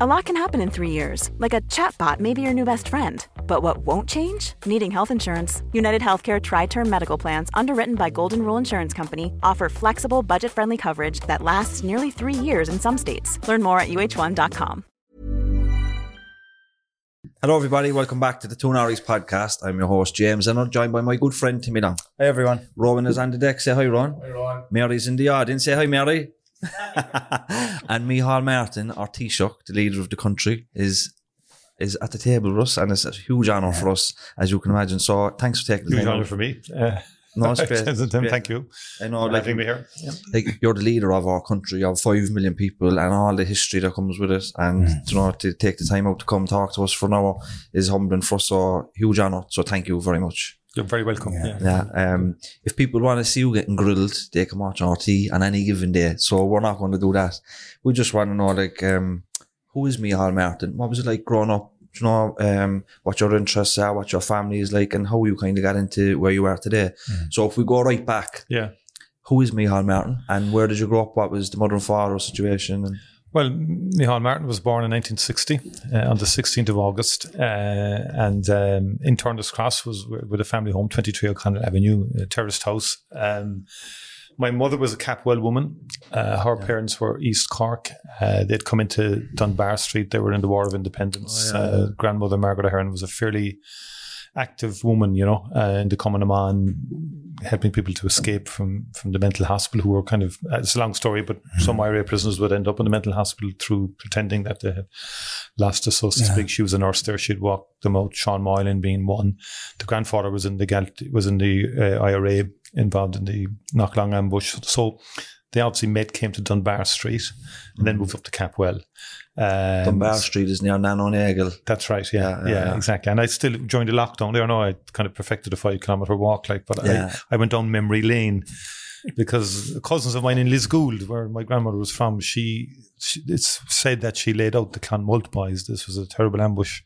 A lot can happen in three years, like a chatbot may be your new best friend. But what won't change? Needing health insurance. United Healthcare Tri Term Medical Plans, underwritten by Golden Rule Insurance Company, offer flexible, budget friendly coverage that lasts nearly three years in some states. Learn more at uh1.com. Hello, everybody. Welcome back to the Two Norries podcast. I'm your host, James, and I'm joined by my good friend, Timmy Long. Hey everyone. Rowan is on the deck. Say hi, Rowan. Hi Ron. Mary's in the audience. Say hi, Mary. and Micheál Martin, our Taoiseach, the leader of the country, is is at the table with us, and it's a huge honour for us, as you can imagine. So thanks for taking the Huge time. honour for me. Uh, No, it's great. Tim. Thank you. I know, for like, having me here. like you're the leader of our country. You have five million people, and all the history that comes with it. And Mm. you know, to take the time out to come talk to us for an hour is humbling for us. So huge honour. So thank you very much. You're very welcome. Yeah. Yeah. Um, if people want to see you getting grilled, they can watch RT on any given day. So we're not going to do that. We just want to know, like, um, who is Micheál Martin? What was it like growing up? You know, um, what your interests are, what your family is like, and how you kind of got into where you are today. So if we go right back, Yeah. who is Micheál Martin, and where did you grow up? What was the mother and father situation? And Well, Micheál Martin was born in 1960 uh, on the 16th of August, uh, and um, in Turners Cross was with a family home, 23 O'Connell Avenue, a terraced house. Um, my mother was a Capwell woman. Uh, her parents were East Cork. Uh, they'd come into Dunbar Street. They were in the War of Independence. Oh, yeah. uh, grandmother Margaret Ahern was a fairly active woman, you know, uh, in the Cumann na mBan, helping people to escape from from the mental hospital who were kind of, uh, it's a long story, but some IRA prisoners would end up in the mental hospital through pretending that they had lost us, so to speak. She was a nurse there. She'd walk them out, Sean Moylan being one. The grandfather was in the was in the uh, IRA involved in the Knocklong ambush. So they obviously met, came to Dunbar Street and then moved up to Capwell. Um, Dunbar Street is near Nano Nagle. that's right. Yeah, Yeah, yeah, yeah, exactly. And I still during the lockdown there. No, I kind of perfected a five kilometer walk. Like, but Yeah. I, I went down memory lane because cousins of mine in Lisgoold, where my grandmother was from, she, she it's said that she laid out the Clonmult boys. This was a terrible ambush.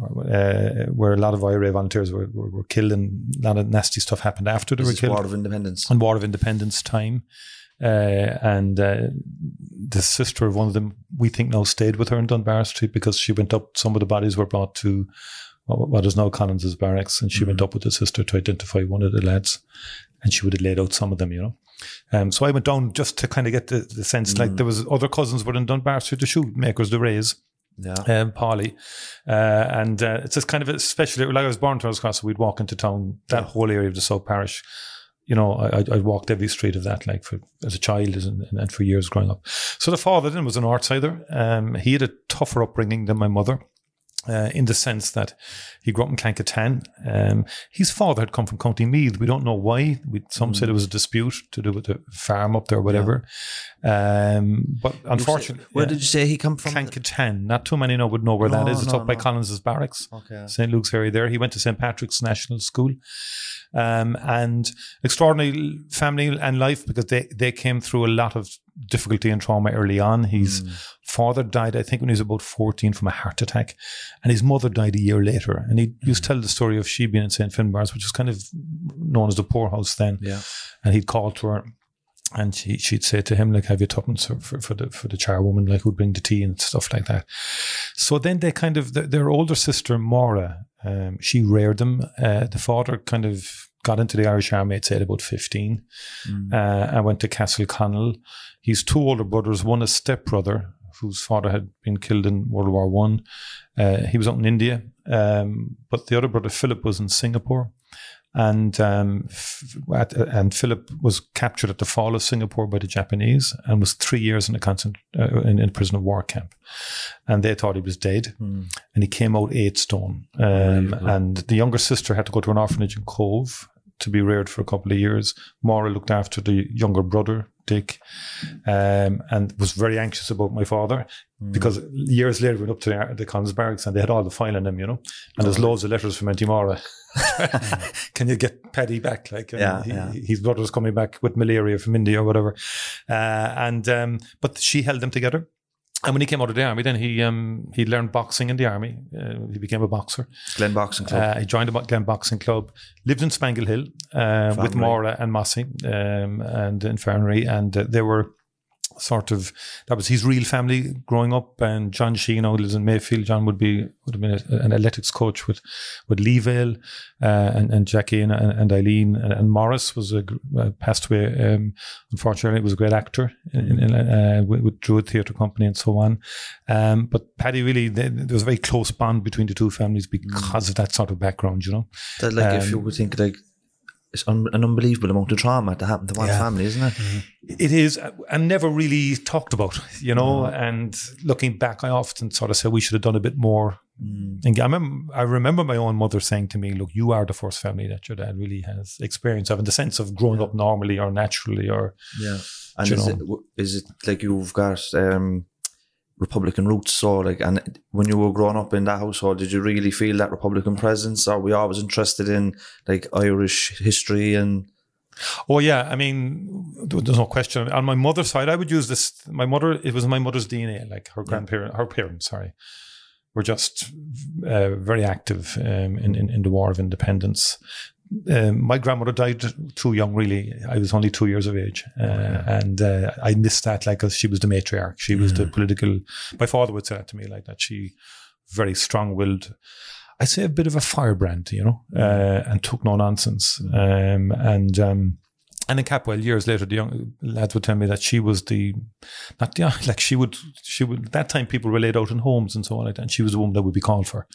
Uh, where a lot of IRA volunteers were, were, were killed and a lot of nasty stuff happened after they This were killed War of Independence. on War of Independence time. Uh, and uh, the sister of one of them, we think now stayed with her in Dunbar Street because she went up. Some of the bodies were brought to what, is now Collins's barracks, and she went up with the sister to identify one of the lads, and she would have laid out some of them, you know. Um, so I went down just to kind of get the, the sense, like there was other cousins were in Dunbar Street, the shoemakers, the Rays, Yeah. um, Polly. Uh, and uh, it's just kind of especially like I was born in Turner's Cross, so we'd walk into town, that whole area of the South Parish. You know, I, I, walked every street of that, like for, as a child and, and for years growing up. So the father then was an Northsider. Um, he had a tougher upbringing than my mother. Uh, in the sense that he grew up in Clanketan. Um, his father had come from County Meath. We don't know why. We, some said it was a dispute to do with the farm up there, or whatever. Um, but unfortunately, Where yeah. did you say he come from? Clanketan. Not too many know would know where that No, is. It's no, up by. Collins's barracks, Okay. St Luke's area. There, he went to St Patrick's National School, um, and extraordinary family and life because they they came through a lot of difficulty and trauma early on. His Mm. father died, I think, when he was about fourteen from a heart attack, and his mother died a year later. And he used Mm. to tell the story of she being in St Finbar's, which was kind of known as the poorhouse then Yeah. and he'd call to her and she, she'd say to him like have you tuppence for, for, for the for the charwoman like who'd bring the tea and stuff like that so then they kind of their, their older sister Maura um, she reared them uh, the father kind of got into the Irish Army at say at about 15 Mm. uh, and went to Castle Connell he's two older brothers one a stepbrother whose father had been killed in World War One uh, he was out in India um, but the other brother Philip was in Singapore and um, f- at, and Philip was captured at the fall of Singapore by the Japanese and was three years in a constant uh, in, in a prisoner of war camp, and they thought he was dead, Hmm. and he came out eight stone. Um, Unbelievable. and the younger sister had to go to an orphanage in Cobh to be reared for a couple of years. Maura looked after the younger brother, Dick, um, and was very anxious about my father because years later we went up to the, the Barracks and they had all the file on them, you know, and there's loads of letters from Auntie Maura. Can you get Paddy back? Like, um, Yeah, he- yeah. his brother's coming back with malaria from India or whatever. Uh, and um, but she held them together. And when he came out of the army, then he um, he learned boxing in the army. Uh, he became a boxer. Glen Boxing Club. Uh, he joined the Glen Boxing Club, lived in Spangle Hill uh, with. Maura and Mossy um, and Infirmary, and uh, they were sort of that was his real family growing up. And John Sheen, who lives in Mayfield, John would be would have been a, an athletics coach with with Lee Vale uh, and, and Jackie and, and Eileen and, and Morris was a uh, passed away. Um, unfortunately, was a great actor in, in, uh, with, with Druid Theatre Company and so on. Um, but Paddy really there there was a very close bond between the two families because of that sort of background, you know. that like if you um, would think like it's un- an unbelievable amount of trauma to happen to one Yeah. family, isn't it? It is, uh, and never really talked about, you know. And looking back, I often sort of say we should have done a bit more. And I remember, I remember my own mother saying to me, "Look, you are the first family that your dad really has experience of, in the sense of growing up normally or naturally, or Yeah. And is it, it like you've got um, Republican roots? So, like, and when you were growing up in that household, did you really feel that Republican presence? Or were we always interested in like Irish history and Oh yeah, I mean, there's no question. On my mother's side, I would use this. My mother, it was my mother's DNA. Like her grandparent, her parents, sorry, were just uh, very active um, in, in in the War of Independence. Um, my grandmother died too young. Really, I was only two years of age, uh, and uh, I missed that. Like, she was the matriarch. She was the political. My father would say that to me, like that. She very strong-willed. I'd say a bit of a firebrand, you know, uh, and took no nonsense. Um, and um, and in Capwell, years later, the young lads would tell me that she was the, not the, like she would, she would, at that time people were laid out in homes and so on like that. And she was the woman that would be called for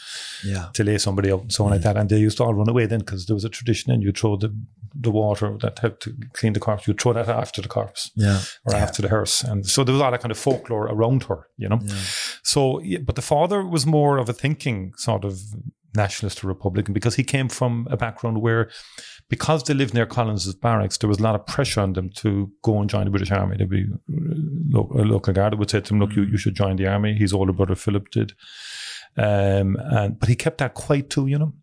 yeah, to lay somebody out and so on like that. And they used to all run away then because there was a tradition and you throw the, the water that helped to clean the corpse, you throw that after the corpse yeah, or after the hearse. And so there was all that kind of folklore around her, you know. So, but the father was more of a thinking sort of nationalist or Republican because he came from a background where, because they lived near Collins's barracks, there was a lot of pressure on them to go and join the British Army. There'd be uh, a local guard would say to him, "Look, you, you should join the army." His older brother Philip did, um, and but he kept that quiet too, you know.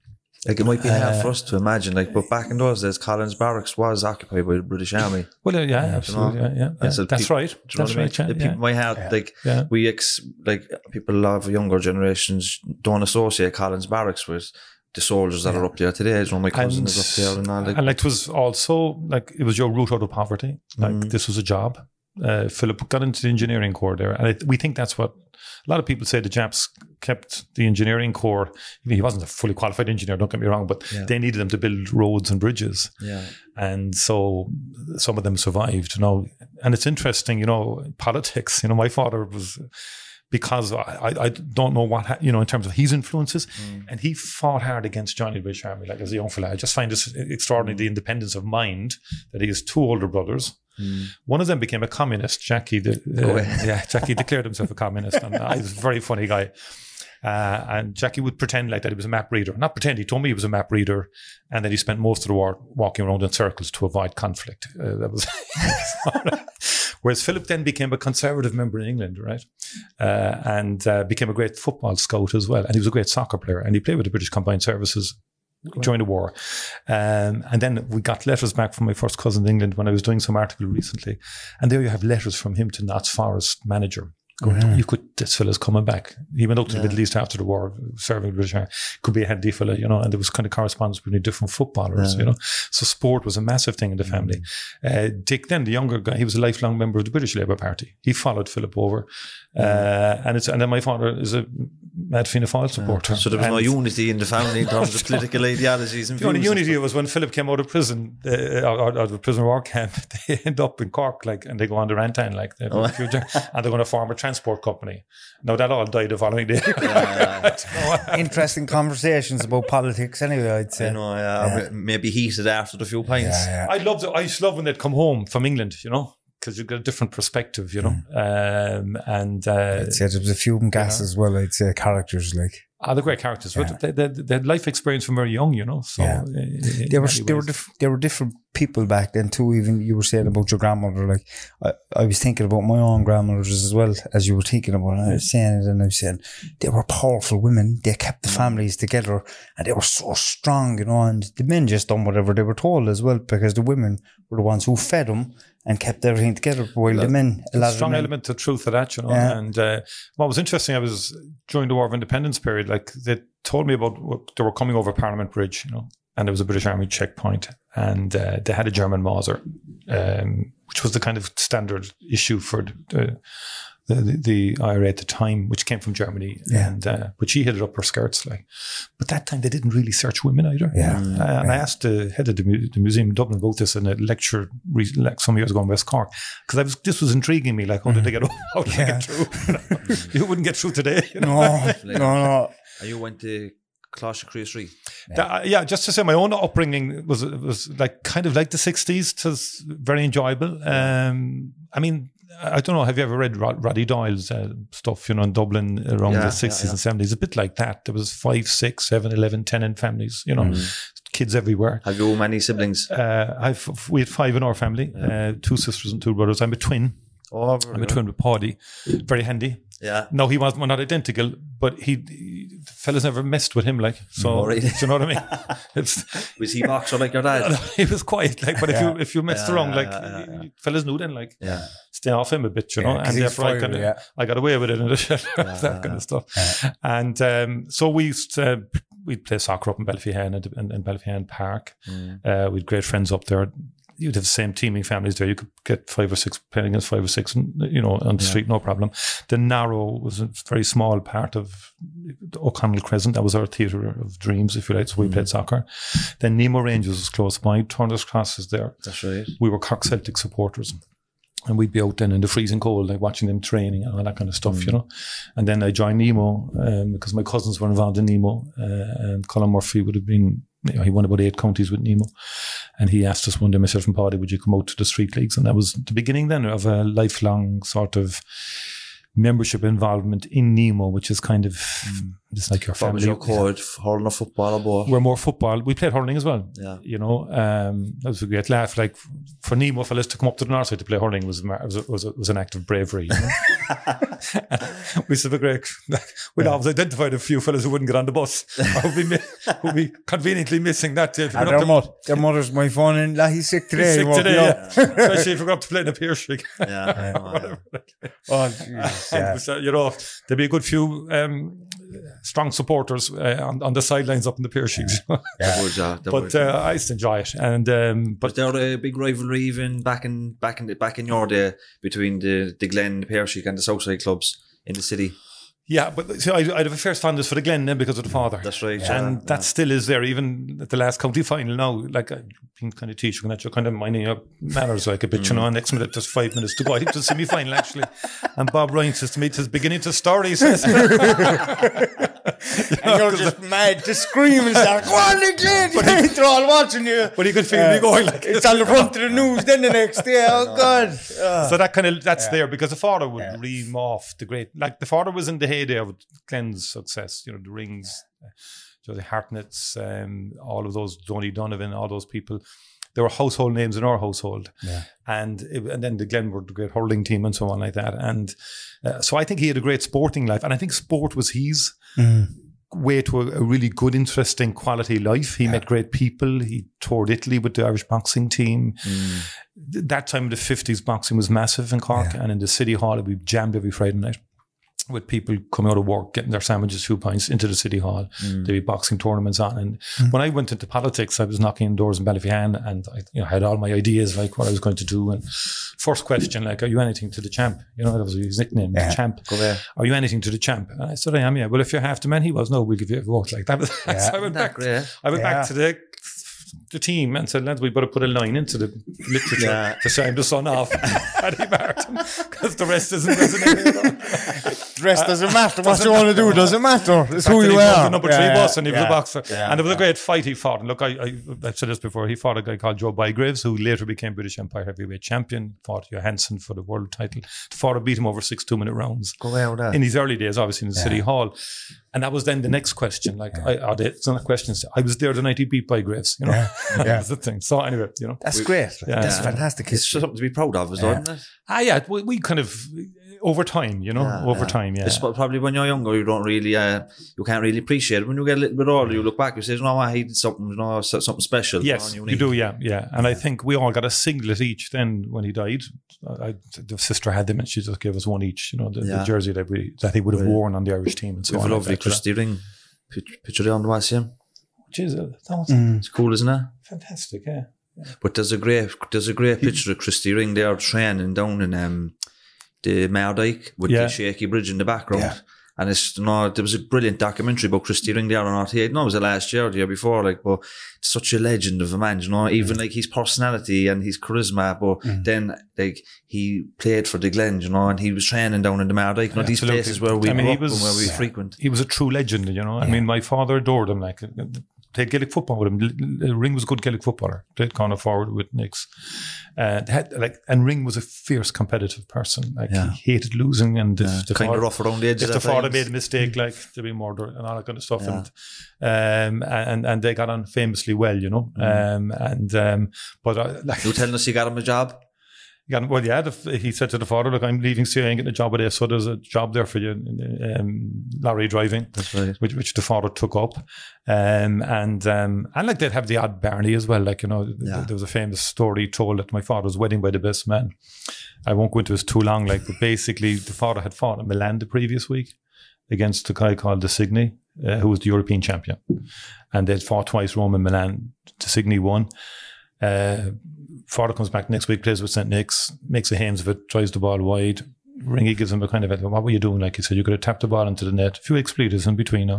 like it might be hard Uh, for us to imagine. Like, but back in those days, Collins Barracks was occupied by the British Army. Well, uh, yeah, absolutely, yeah, yeah, yeah. so that's peop- right. Do you know That's what I mean? right. Yeah, The yeah. people might have like Yeah. we ex like people of younger generations don't associate Collins Barracks with the soldiers that are up there today. Know, my cousin is up there and all. Like, and like it was also like it was your route out of poverty. Like Mm. this was a job. Uh, Philip got into the engineering corps there, and it, we think that's what a lot of people say. The Japs kept the engineering corps. He wasn't a fully qualified engineer. Don't get me wrong, but Yeah. they needed them to build roads and bridges, yeah, and so some of them survived. You know, and it's interesting. You know, politics. You know, my father was. Because I, I, don't know what, ha- you know, in terms of his influences. And he fought hard against Johnny the British Army, like as a young fella. I just find this extraordinary, the independence of mind that he has two older brothers. One of them became a communist. Jackie, the, uh, Oh, yeah. Jackie declared himself a communist. And I was a very funny guy. Uh, and Jackie would pretend like that he was a map reader. Not pretend, he told me he was a map reader and that he spent most of the war walking around in circles to avoid conflict. Uh, that was Whereas Philip then became a conservative member in England, right? Uh, and uh, became a great football scout as well. And he was a great soccer player. And he played with the British Combined Services during the war. Um, and then we got letters back from my first cousin in England when I was doing some article recently. And there you have letters from him to Notts Forest manager. Going, You could, this fella's coming back. He went up to the Middle East after the war, serving the British Army. Could be a handy fella, you know, and there was kind of correspondence between different footballers, you know. So sport was a massive thing in the family. Uh, Dick, then the younger guy, he was a lifelong member of the British Labour Party. He followed Philip over. Uh, and it's, and then my father is a mad Fianna Fáil supporter. so there was no unity in the family in terms of political ideologies and the only unity stuff. was when Philip came out of prison, uh, or, or, or the prisoner war camp. They end up in Cork, like, and they go on the Rantan, like, they Oh. and they're going to form a transport company. Now that all died the following day. Interesting conversations about politics, anyway. I'd I say. know, yeah, maybe heated after the few pints. Yeah, yeah. I loved it. I used to love when they'd come home from England, you know, because you get a different perspective, you know. Um, and uh, I'd say there was a few of them gas as well. I'd say characters like Ah, the great characters. But they, they, they had life experience from very young, you know. So Yeah. They were they were diff- they were different people back then too. Even you were saying about your grandmother. Like I, I was thinking about my own grandmothers as well as you were thinking about. it. I was saying it, and I was saying they were powerful women. They kept the families together, and they were so strong, you know. And the men just done whatever they were told as well, because the women were the ones who fed them and kept everything together. While the men, a lot of strong men, element of truth to that, you know. Yeah. And uh, what was interesting, I was during the War of Independence period, like they told me about what they were coming over Parliament Bridge, you know, and there was a British Army checkpoint, and uh, they had a German Mauser, um, which was the kind of standard issue for the, the, the, the IRA at the time, which came from Germany, Yeah. and uh, but she hid it up her skirts, like. But that time they didn't really search women either. Yeah. Uh, and I asked the head of the, mu- the museum in Dublin about this in a lecture re- like some years ago in West Cork because I was this was intriguing me. Like, how did they get how did they get through? You, wouldn't get through today. You know? no, no, no. And you went to Clash Street. That- uh, yeah, just to say, my own upbringing was was like kind of like the '60s. It was very enjoyable. Um, I mean, I don't know. Have you ever read Rod- Roddy Doyle's uh, stuff? You know, in Dublin around Yeah, the '60s yeah, and '70s, a bit like that. There was five, six, seven, eleven, ten in families. You know, Mm. kids everywhere. Have you many siblings? Uh, I've we had five in our family, uh, two sisters and two brothers. I'm a twin. Oh, I'm a twin with Paddy. Very handy. Yeah. No, he was we're not identical, but he, he the fellas never messed with him like so. Oh, really? Do you know what I mean? It's, Was he boxer like your dad? he was quiet, like, but if you if you messed Yeah, around, yeah, like, yeah, yeah. fellas knew then, like, Yeah. Stay off him a bit, you know. Yeah, and therefore, I, fiery, of, yeah. I got away with it in the shelter, that kind of stuff. And um, so we used to, we'd play soccer up in Ballyphehane and in, in Ballyphehane Park. Mm. Uh, we'd great friends up there. You'd have the same teaming families there. You could get five or six playing against five or six, and, you know, on the street, no problem. The Narrow was a very small part of O'Connell Crescent. That was our theatre of dreams, if you like. So we played soccer. Then Nemo Rangers was close by. Turner's Cross is there. That's right. We were Cork Celtic supporters. And we'd be out then in the freezing cold, like watching them training and all that kind of stuff, you know. And then I joined Nemo um, because my cousins were involved in Nemo, uh, and Colin Murphy would have been, you know, he won about eight counties with Nemo, and he asked us one day, myself and Paddy, would you come out to the street leagues? And that was the beginning then of a lifelong sort of membership involvement in Nemo, which is kind of it's like your family. your code? Hurling a football or both? We're more football. We played hurling as well. Yeah. You know, um, that was a great laugh. Like for Nemo fellas to come up to the north side to play hurling was was a, was, a, was an act of bravery. You know? we used to have a great. We'd always identified a few fellas who wouldn't get on the bus. or would be mi- would be conveniently missing that. If you're their, to- mo- their mother's my phone and like, he's sick today. he's sick today, yeah. especially if you're up to play in a Piarsaigh. Yeah. Oh, yeah. Oh, Jesus, And yeah. so, you know, there'd be a good few um, strong supporters uh, on, on the sidelines up in the Piarsaigh. There was, uh, but uh, I used to enjoy it, and um, was but there a big rivalry even back in back in the, back in your day between the the Glen, the Piarsaigh and the Southside clubs in the city? Yeah, but see, I'd, I'd have a first fondness for the Glen then because of the father. That's right. and yeah, that still is there, even at the last county final now. Like uh, I've been kind of teaching that you're kind of minding your manners like a bit, you mm. know. Next minute, there's five minutes to go. I think it's the semi final actually. And Bob Ryan says to me, "It's beginning to stir." He says, And you're just mad to scream and start, go on, Nick They're all watching you. "But you could feel me going like." It's on the front of the news then the next day. Oh, God. So that kind of that's there because the father would ream off the great like the father was in the heyday of Glen's success. You know the rings, uh, Josie Hartnett's, um, all of those Tony Donovan, all those people. They were household names in our household, Yeah. and it, and then the Glenwood, the great hurling team and so on like that. And uh, so I think he had a great sporting life, and I think sport was his way to a, a really good, interesting quality life. He met great people. He toured Italy with the Irish boxing team. Th- That time in the 50s, boxing was massive in Cork. And in the city hall, it'd be jammed every Friday night with people coming out of work, getting their sandwiches, few pints into the city hall. There'd be boxing tournaments on. And when I went into politics, I was knocking on doors in Ballyphehane and I you know, had all my ideas, like what I was going to do. And first question, like, are you anything to the champ? You know, that was his nickname, the champ. Are you anything to the champ? And I said, I am, yeah. Well, if you're half the man he was, no, we'll give you a vote. Like that was, so I went Isn't back. I went Yeah. back to the the team and said, lads, we better put a line into the literature Yeah. to sign the son off Paddy Martin because the rest isn't resonating at all. Dress doesn't matter. What you want to do doesn't matter. It's who you are. The number three yeah, bus, and he was a boxer. and there was a great fight he fought. And look, I, I, I've said this before. He fought a guy called Joe Bygraves, who later became British Empire heavyweight champion. Fought Johansson for the world title. Fought and beat him over six two-minute rounds. Go out. In his early days, obviously in the city hall, and that was then the next question. Like, I, it's not a question. I was there the night he beat Bygraves. You know, Yeah, that yeah. the thing. So anyway, you know, That's great. Yeah. That's Yeah. fantastic It's history. something to be proud of, is Yeah. not it? ah, yeah, we, we kind of over time, you know, Yeah, over yeah. time, yeah. It's probably when you're younger, you don't really, uh, you can't really appreciate it. When you get a little bit older, you look back, you say, no, I what, he did something, you know, something special. Yes, know, you unique." do, yeah, yeah. And I think we all got a singlet each then when he died. I, the sister had them and she just gave us one each, you know, the, the jersey that we that he would have worn on the Irish team and so We have on. a lovely et. Christy Ring. Picture, picture on the YCM. Jeez, that Mm. It's cool, isn't it? fantastic, yeah. But there's a great, there's a great picture of Christy Ring there training down in um, the Mardyke with Yeah. the shaky bridge in the background. Yeah. And it's you know, there was a brilliant documentary about Christy Ring there on RTÉ. No, it was the last year or the year before, like, but such a legend of a man, you know, even like his personality and his charisma. But Mm. then, like, he played for the Glen, you know, and he was training down in the Mardyke, you know, these Absolutely. places where we I mean, grew he up was- and where we Yeah. frequent. He was a true legend, you know. I mean, my father adored him. Like, played Gaelic football with him. Ring was a good Gaelic footballer. Played corner forward with Nicks. Uh, had, like, and Ring was a fierce competitive person. Like, Yeah. he hated losing, and if the Kind father- of rough around the edges. if the at father times. made a mistake, like there'd be murder and all that kind of stuff, Yeah. and um, and and they got on famously well, you know. Um, and um, but uh, like, You telling us you got him a job? Yeah, well, yeah, the, he said to the father, "Look, I'm leaving CA and getting a job with this, so there's a job there for you, um, lorry driving." That's right. Which, which the father took up, um, and um, and like they'd have the odd Barney as well. Like you know, th- there was a famous story told at my father's wedding by the best man. I won't go into it too long. Like, but basically, the father had fought at Milan the previous week against a guy called De Signy, uh, who was the European champion, and they'd fought twice. Rome and Milan. De Signy won. Uh, father comes back next week, plays with St. Nick's, makes a hames of it, tries the ball wide. Ringy gives him a kind of, a, what were you doing? Like he said, you could have tapped the ball into the net. A few expletives in between, now.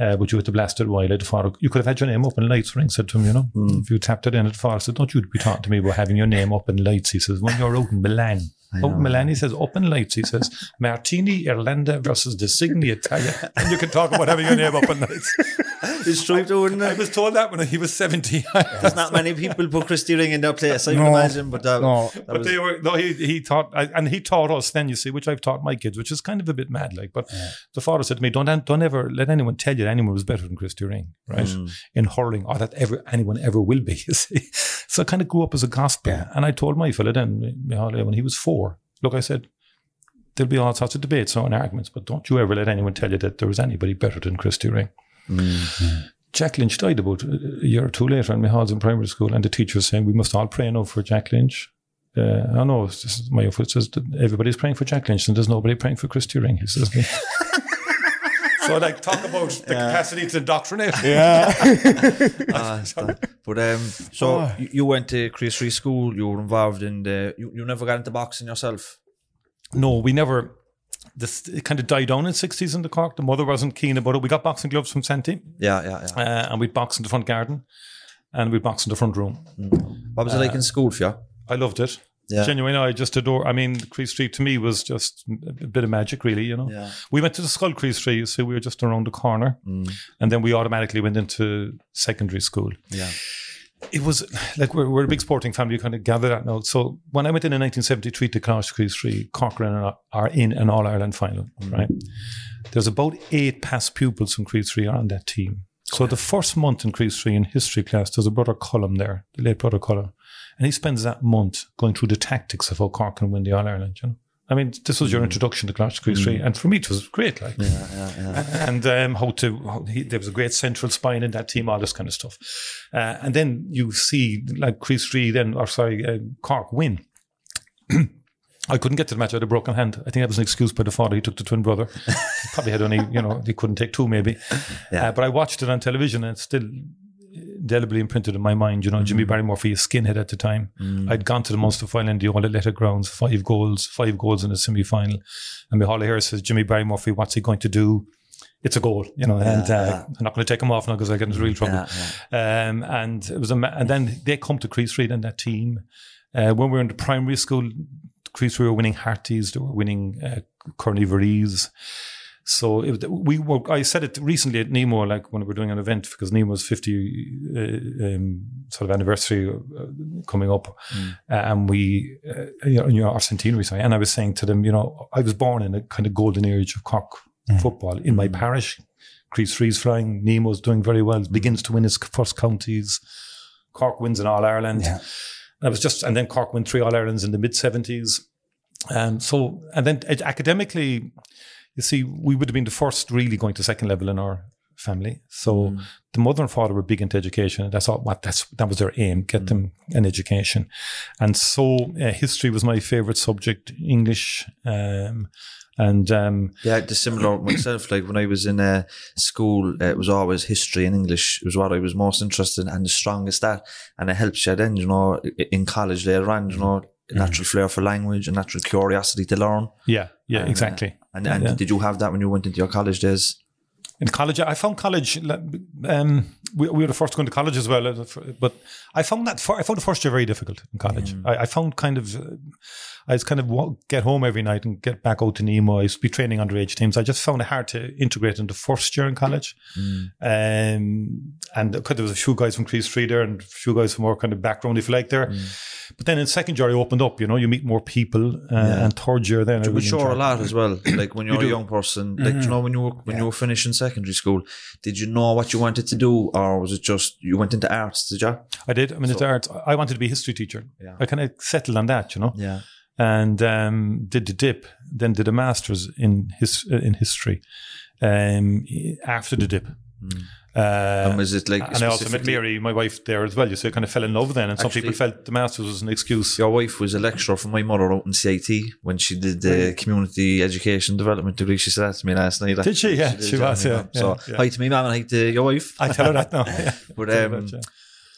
Uh, but you had to blast it wide. Like the you could have had your name up in lights. Ring said to him, you know, if you tapped it in, the father said, don't you be talking to me about having your name up in lights. He says, when you're out in Milan, out in Milan, he says, up in lights. He says, Martini, Irlanda versus De Signy, Italia. And you can talk about having your name up in lights. It's true, too, isn't I was told that when he was 70. There's not many people put Christy Ring in their place, I can No. imagine. But uh, No. that But was- they were no, he he taught I- and he taught us then. You see, which I've taught my kids, which is kind of a bit mad, like. But the father said to me, "Don't don't ever let anyone tell you that anyone was better than Christy Ring, right? Mm. In hurling, or that ever anyone ever will be." You see, so I kind of grew up as a gospel, Yeah. and I told my fella then, Mihaly, when he was four, look, I said. There'll be all sorts of debates and arguments, but don't you ever let anyone tell you that there was anybody better than Christy Ring. Jack Lynch died about a year or two later, and Mihal's in primary school, and the teacher was saying, We must all pray now for Jack Lynch. Uh, I know, it's just my foot says everybody's praying for Jack Lynch, and there's nobody praying for Christy Ring. he says. so, like, talk about the capacity to indoctrinate. Yeah. Ah, it's that. but um, so Oh. you, you went to Críost Rí School. You were involved in the. You, you never got into boxing yourself. No, we never. This it kind of died down in sixties in the Cork. The mother wasn't keen about it. We got boxing gloves from Santi, Yeah, yeah, yeah. uh, and we'd box in the front garden, and we'd box in the front room. Mm. What was it like in uh, school for you? I loved it. Yeah. Genuinely, I just adore. I mean, Críost Rí to me was just a bit of magic, really. You know, Yeah. we went to the Skull Críost Rí, so we were just around the corner, mm. and then we automatically went into secondary school. Yeah. It was like we're, we're a big sporting family. You kind of gather that now. So when I went in in 1973 to Críost Rí, Cork are in, an All Ireland final, right? There's about eight past pupils from Críost Rí are on that team. So the first month in Críost Rí in history class, there's a brother Cullum there, the late brother Cullum, and he spends that month going through the tactics of how Cork can win the All Ireland. You know, I mean, this was your introduction to Coláiste Chríost Rí, and for me, it was great. Like, and um, how to how he, there was a great central spine in that team, all this kind of stuff. Uh, and then you see like Críost Rí, then or sorry, uh, Cork win. I couldn't get to the match. I had a broken hand. I think that was an excuse by the father. He took the twin brother. He probably had only, you know, he couldn't take two maybe. Yeah. Uh, but I watched it on television and it's still indelibly imprinted in my mind. You know, Jimmy Barry-Murphy for a skinhead at the time. I'd gone to the Munster final in the All Athletic Grounds, five goals, five goals in the semi final. And Micheál O'Hehir says, Jimmy Barry-Murphy, what's he going to do? It's a goal, you know, and uh, I'm not going to take him off now because I get into real trouble. Um, and it was, a, ma- and then they come to Críost Rí and that team. Uh, when we were in the primary school, Crease we were winning Harties, they were winning uh, Carnivaries. So it, we were. I said it recently at Nemo, like when we were doing an event because Nemo's fifty uh, um, sort of anniversary uh, coming up, uh, and we, uh, you know, you know, our centenary. Sorry, and I was saying to them, you know, I was born in a kind of golden age of Cork football in my parish. Críost Rí flying, Nemo's doing very well. Begins to win his first counties. Cork wins in All Ireland. Yeah. I was just, and then Cork won three All Irelands in the mid seventies. Um, so, and then ed- academically, you see, we would have been the first really going to second level in our family. So the mother and father were big into education. That's all. What that's that was their aim: get them an education. And so, uh, history was my favorite subject. English, um, and um, Yeah, the similar myself. Like when I was in uh, school, uh, it was always history and English. It was what I was most interested in and the strongest at. And it helps you then, you know, in college later on, you know, a natural flair for language, a natural curiosity to learn. yeah, yeah, And, uh, exactly. And, and Yeah. did you have that when you went into your college days? in college, I found college. Um, we, we were the first to go into college as well, but I found that I found the first year very difficult in college. I, I found kind of, I was kind of get home every night and get back out to Nemo. I used to be training underage teams. I just found it hard to integrate into first year in college. Um, and because there was a few guys from Críost Rí there and a few guys from more kind of background, if you like, there. But then in second year, I opened up. You know, you meet more people, uh, and third year then You really mature a lot as well. Like when you're do. a young person, like you know when you were when you were finishing secondary school, did you know what you wanted to do, or was it just you went into arts? Did you? I did. I mean, it's art. I wanted to be a history teacher. Yeah. I kind of settled on that, you know. Yeah. and um, did the dip, then did a master's in his in history um, after the dip. Uh, And was it like and I also met Mary, my wife, there as well. You I kind of fell in love then, and some people felt the masters was an excuse. Your wife was a lecturer for my mother out in CIT when she did the community education development degree. She said that to me last night. Did she? Yeah, she was, you yeah. So yeah, yeah. hi to me, mum, and hi to your wife. I tell her that now. Yeah. But um, yeah.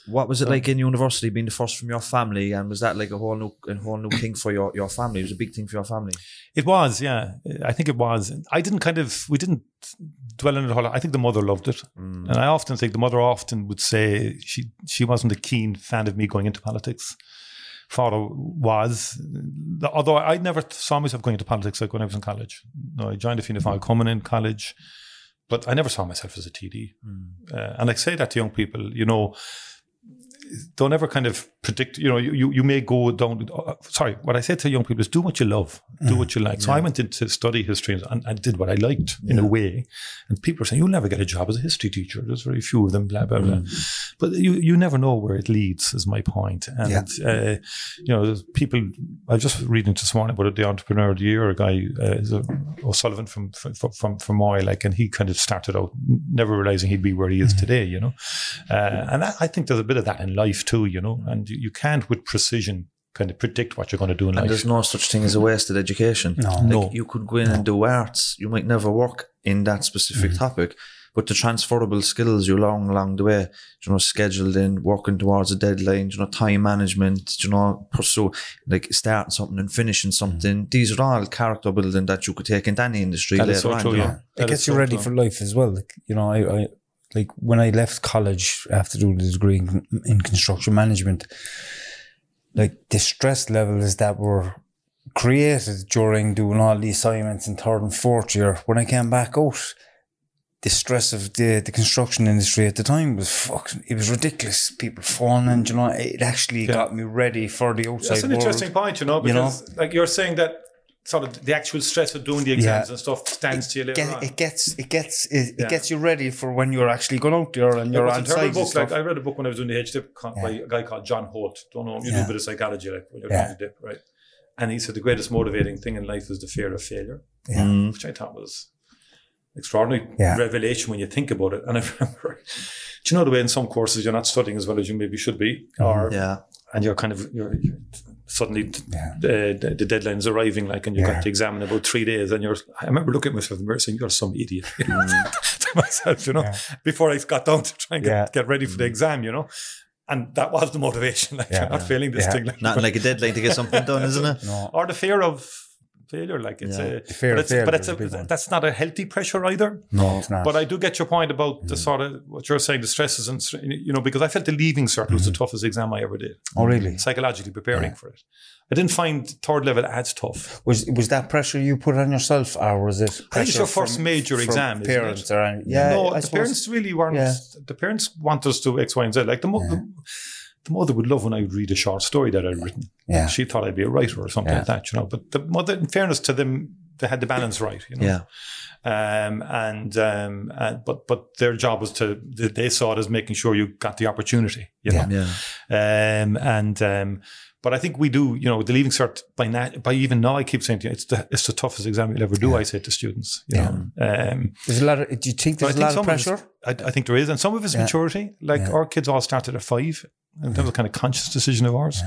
What was it like in university being the first from your family, and was that like a whole new, a whole new thing for your, your family? It was a big thing for your family. It was, yeah. I think it was. I didn't kind of, we didn't dwell on it a whole lot. I think the mother loved it. Mm. And I often think the mother often would say she, she wasn't a keen fan of me going into politics. Father was, although I never saw myself going into politics like when I was in college. No, I joined the Fianna Fáil mm. coming in college, but I never saw myself as a TD. Mm. Uh, and I say that to young people, you know, don't ever kind of predict, you know, you, you, may go down. Uh, sorry, what I say to young people is do what you love, do what you like. So I went into study history and I did what I liked in a way. And people are saying, you'll never get a job as a history teacher. There's very few of them, blah, blah, blah. But you, you never know where it leads, is my point. And, uh, you know, there's people, I was just reading this morning about the entrepreneur of the year, a guy, uh, is a- O'Sullivan from, from, from, from Moy, like, and he kind of started out never realizing he'd be where he is today, you know. Uh, and that, I think there's a bit of that in life too, you know, and you, you can't with precision kind of predict what you're going to do in And life. there's no such thing as a wasted education. No. like No. you could go in and do arts. You might never work in that specific Mm-hmm. topic, but the transferable skills you learn along the way, you know, scheduled in, working towards a deadline, you know, time management, you know, pursue like starting something and finishing something. These are all character building that you could take into any industry Mm-hmm. That later so on. true, you know. yeah. That it is gets you so ready true. for life as well. Like, you know, I, I like when I left college after doing the degree in, in construction management, like the stress levels that were created during doing all the assignments in third and fourth year, when I came back out, the stress of the, the construction industry at the time was fucking, it was ridiculous. People falling, and, you know, it actually got me ready for the outside That's an world. interesting point, you know, You know? because like you're saying that sort of the actual stress of doing the exams Yeah. and stuff stands to you later Get- on. it gets it gets it, Yeah. it gets you ready for when you're actually going out there and you're was a on terrible book. Like. I read a book when I was doing the HDIP con- by a guy called John Holt. Don't know. You do a bit of psychology, like when you're Yeah. doing the dip, right? And he said the greatest motivating thing in life is the fear of failure, Yeah. Mm. which I thought was extraordinary Yeah. revelation when you think about it. And I remember, do you know the way in some courses you're not studying as well as you maybe should be, or Yeah. and you're kind of you're, you're suddenly. Yeah. the, the, the deadline's arriving, like, and you Yeah. got to examine about three days, and you're. I remember looking at myself in the mirror saying, "You're some idiot," mm. to myself, you know, before I got down to try and get, Yeah. get ready for the mm. exam, you know. And that was the motivation, like Yeah. you're not failing this Yeah. thing, like, Nothing like a deadline to get something done, isn't it? no. or the fear of failure. Like it's Yeah. a, fear but it's, but it's a a, that's not a healthy pressure either. No, it's not. But I do get your point about the sort of what you're saying, the stresses and you know, because I felt the leaving cert was the mm-hmm. toughest exam I ever did. oh, really? Psychologically preparing for it, I didn't find third level as tough. Was was that pressure you put on yourself, or was it? I think it's pressure your first from- major from exam, Parents or any, yeah, no, I the suppose- parents really weren't. Yeah. The parents want us to X, Y, and Z. Like the, mo- the, the mother would love when I would read a short story that I'd written. Yeah. She thought I'd be a writer or something Yeah. like that, you know. But the mother, in fairness to them, they had the balance right, you know. Yeah. Um, and, um, and but but their job was to they saw it as making sure you got the opportunity, you know. Yeah. Um, and um, but I think we do, you know, the leaving cert by na- by even now, I keep saying to you, it's the it's the toughest exam you'll ever do. I say to students, you know. Um, There's a lot of. Do you think there's a lot of pressure? it's- I, I think there is, and some of it's Yeah. maturity. Like Yeah. our kids all started at five, and that was a kind of conscious decision of ours.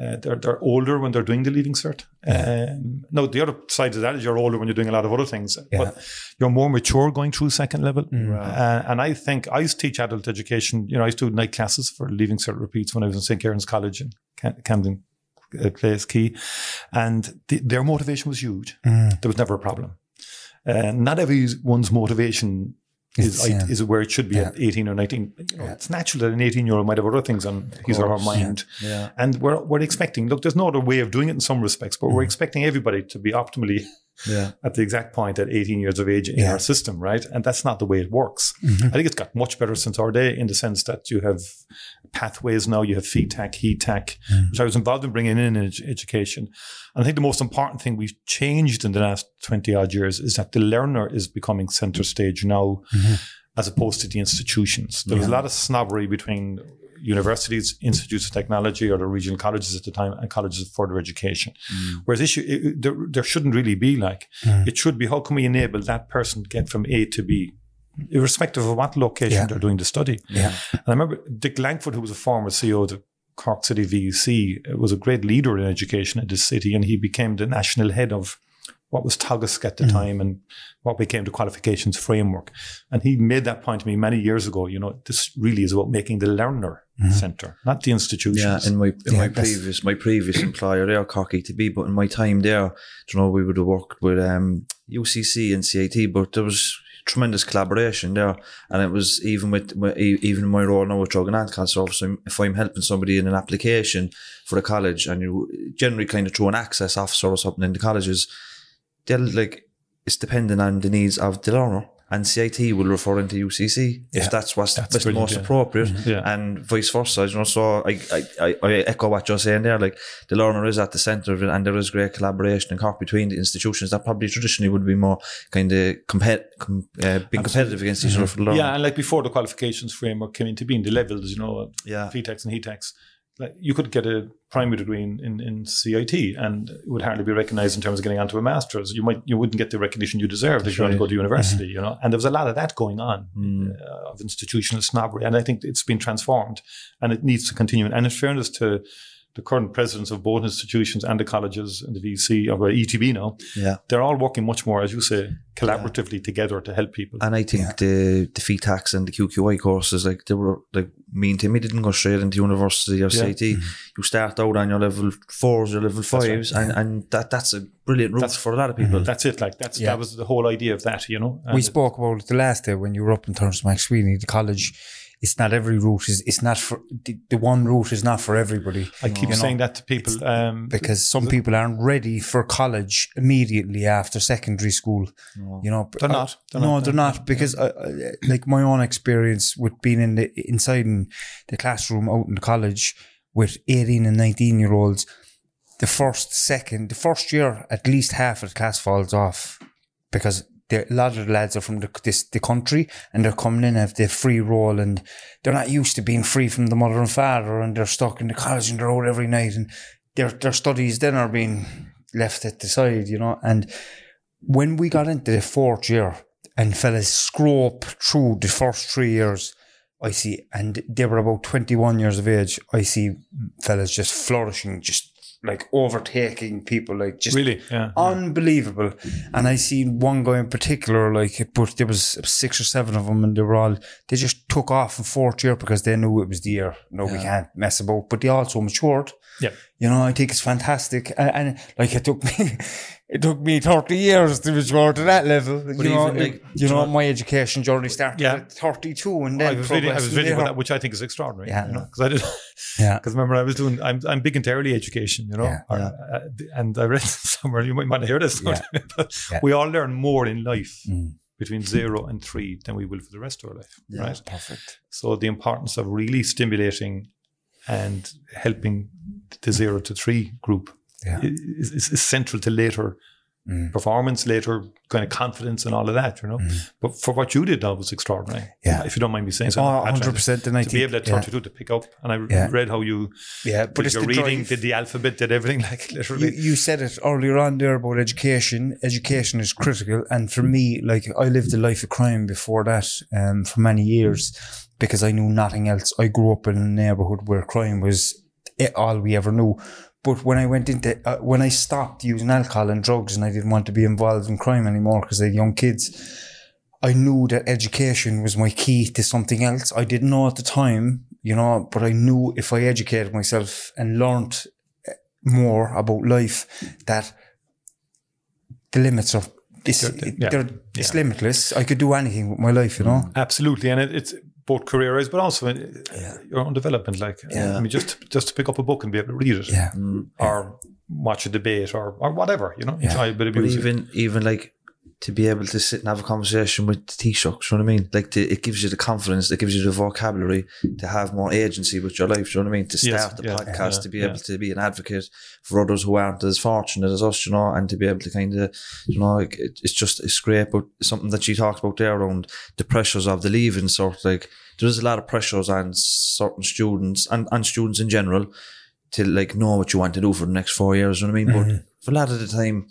Uh, they're they're older when they're doing the leaving cert. Um, no, the other side of that is you're older when you're doing a lot of other things, but you're more mature going through second level. Uh, and I think I used to teach adult education. You know, I used to do night classes for leaving cert repeats when I was in St. Kieran's College in Cam- Camden uh, Place Key, and the, their motivation was huge. There was never a problem. Uh, not everyone's motivation is, yeah. is where it should be at 18 or 19. You know, It's natural that an 18 year old might have other things on his or her mind. Yeah. And we're, we're expecting, look, there's no other way of doing it in some respects, but Mm. we're expecting everybody to be optimally Yeah. at the exact point at 18 years of age in Yeah. Mm-hmm. our system, right? And that's not the way it works. I think it's got much better since our day in the sense that you have pathways now, you have FETAC, HETAC, Mm. which I was involved in bringing in in ed- education. And I think the most important thing we've changed in the last 20 odd years is that the learner is becoming center stage now Mm-hmm. as opposed to the institutions. There was a lot of snobbery between universities, institutes of technology, or the regional colleges at the time, and colleges of further education. Mm. Whereas issue it, there, there shouldn't really be like mm. it should be how can we enable that person to get from A to B, irrespective of what location Yeah. they're doing the study. Yeah. And I remember Dick Langford, who was a former CEO of the Cork City VEC, was a great leader in education at this city, and he became the national head of what was TAGUSC at the Mm. time and what became the qualifications framework. And he made that point to me many years ago. You know, this really is about making the learner center, not the institutions. Mm-hmm. Yeah, in my in Yeah, my previous my previous employer there, Cork ETB, but in my time there, you know, we would have worked with um, UCC and CIT, but there was tremendous collaboration there, and it was even with, with e- even in my role now with drug and alcohol service, if I'm helping somebody in an application for a college, and you generally kind of through an access officer or something in the colleges, they'll like it's depending on the needs of the learner. And CIT will refer into UCC Yeah. if that's what's That's best, most yeah. appropriate, Yeah. and vice versa. You know, so I, I, I, echo what you're saying there. Like the learner is at the centre of it, and there is great collaboration and Cork between the institutions that probably traditionally would be more kind of compet, com, uh, being competitive against each other for the learner. Yeah, and like before the qualifications framework came into being, the levels, you know, Yeah. VTEX and HETEX, like you could get a primary degree in, in, in CIT and it would hardly be recognized in terms of getting onto a master's. You might you wouldn't get the recognition you deserve if you want to go to university, you know. And there was a lot of that going on uh, of institutional snobbery, and I think it's been transformed, and it needs to continue. And in fairness to the current presidents of both institutions and the colleges and the VC or uh, ETB now, yeah. they're all working much more, as you say, collaboratively together to help people. And I think the the FETAX and the QQI courses, like they were like me and Timmy didn't go straight into university or Yeah. CIT. Mm-hmm. You start out on your level fours or level right. fives, and, and that that's a brilliant route That's- for a lot of people. Mm-hmm. That's it. Like that's Yeah. that was the whole idea of that, you know. we spoke about it the last day when you were up in terms of MacSwiney, the college. It's not every route is. It's not for the, the one route is not for everybody. I keep you know, saying that to people. Um, because some people aren't ready for college immediately after secondary school. You know, They're uh, not. They're no, not. they're not because, uh, uh, like my own experience with being in the inside in the classroom out in college with eighteen and nineteen year olds, the first, second, the first year, at least half of the class falls off because the- a lot of the lads are from the, this, the country and they're coming in have the free roll and they're not used to being free from the mother and father and they're stuck in the college and they're out every night and their their studies then are being left at the side, you know. And when we got into the fourth year and fellas scrope through the first three years, I see, and they were about 21 years of age, I see fellas just flourishing, just like overtaking people, like just really, yeah. unbelievable. And I seen one guy in particular, like, but there was six or seven of them, and they were all they just took off in fourth year because they knew it was the year. No, we can't mess about. But they also matured. Yeah. You know, I think it's fantastic, and, and like it took me. it took me 30 years to mature to that level. you know, like, it- you know, my education journey started Yeah. at 32 and then I was reading, I was reading about that, which I think is extraordinary. Yeah. you know, because I did. Yeah. Because remember, I was doing. I'm I'm big into early education, you know, Yeah. or, uh, and I read somewhere you might to hear this. Yeah. but Yeah. we all learn more in life Mm. between zero and three than we will for the rest of our life, Yeah. right? Perfect. So the importance of really stimulating and helping the zero to three group Yeah. is, is, is central to later Mm. performance, later kind of confidence and all of that, you know. But for what you did, that was extraordinary. Yeah. If you don't mind me saying so. Oh, 100%. And I To think, be able at yeah. 32 to pick up. And I Yeah. read how you Yeah, but it's your reading, drive. did the alphabet, did everything, like You, literally. you said it earlier on there about education. Education is critical. And for me, like I lived a life of crime before that um, for many years because I knew nothing else. I grew up in a neighborhood where crime was it, all we ever knew. But when I went into, uh, when I stopped using alcohol and drugs and I didn't want to be involved in crime anymore because I had young kids, I knew that education was my key to something else. I didn't know at the time, you know, but I knew if I educated myself and learned uh, more about life, that the limits are it's, yeah. they're, it's Yeah. limitless. I could do anything with my life, you know. Absolutely. And it, it's both career but also in uh, your own development. Like, Yeah. I mean, just just to pick up a book and be able to read it. Yeah. Or watch a debate or, or whatever, you know, Yeah. enjoy a bit of But even even like to be able to sit and have a conversation with the Taoiseach, you know what I mean? Like to, it gives you the confidence, it gives you the vocabulary to have more agency with your life, you know what I mean? To Yes, start the yeah, podcast, yeah, to be yeah. able to be an advocate for others who aren't as fortunate as us, you know, and to be able to kind of, you know, like, it, it's just, it's great. But something that she talked about there around the pressures of the leaving cert, of like there's a lot of pressures on certain students and, and students in general to like know what you want to do for the next four years, you know what I mean? Mm-hmm. But for a lot of the time,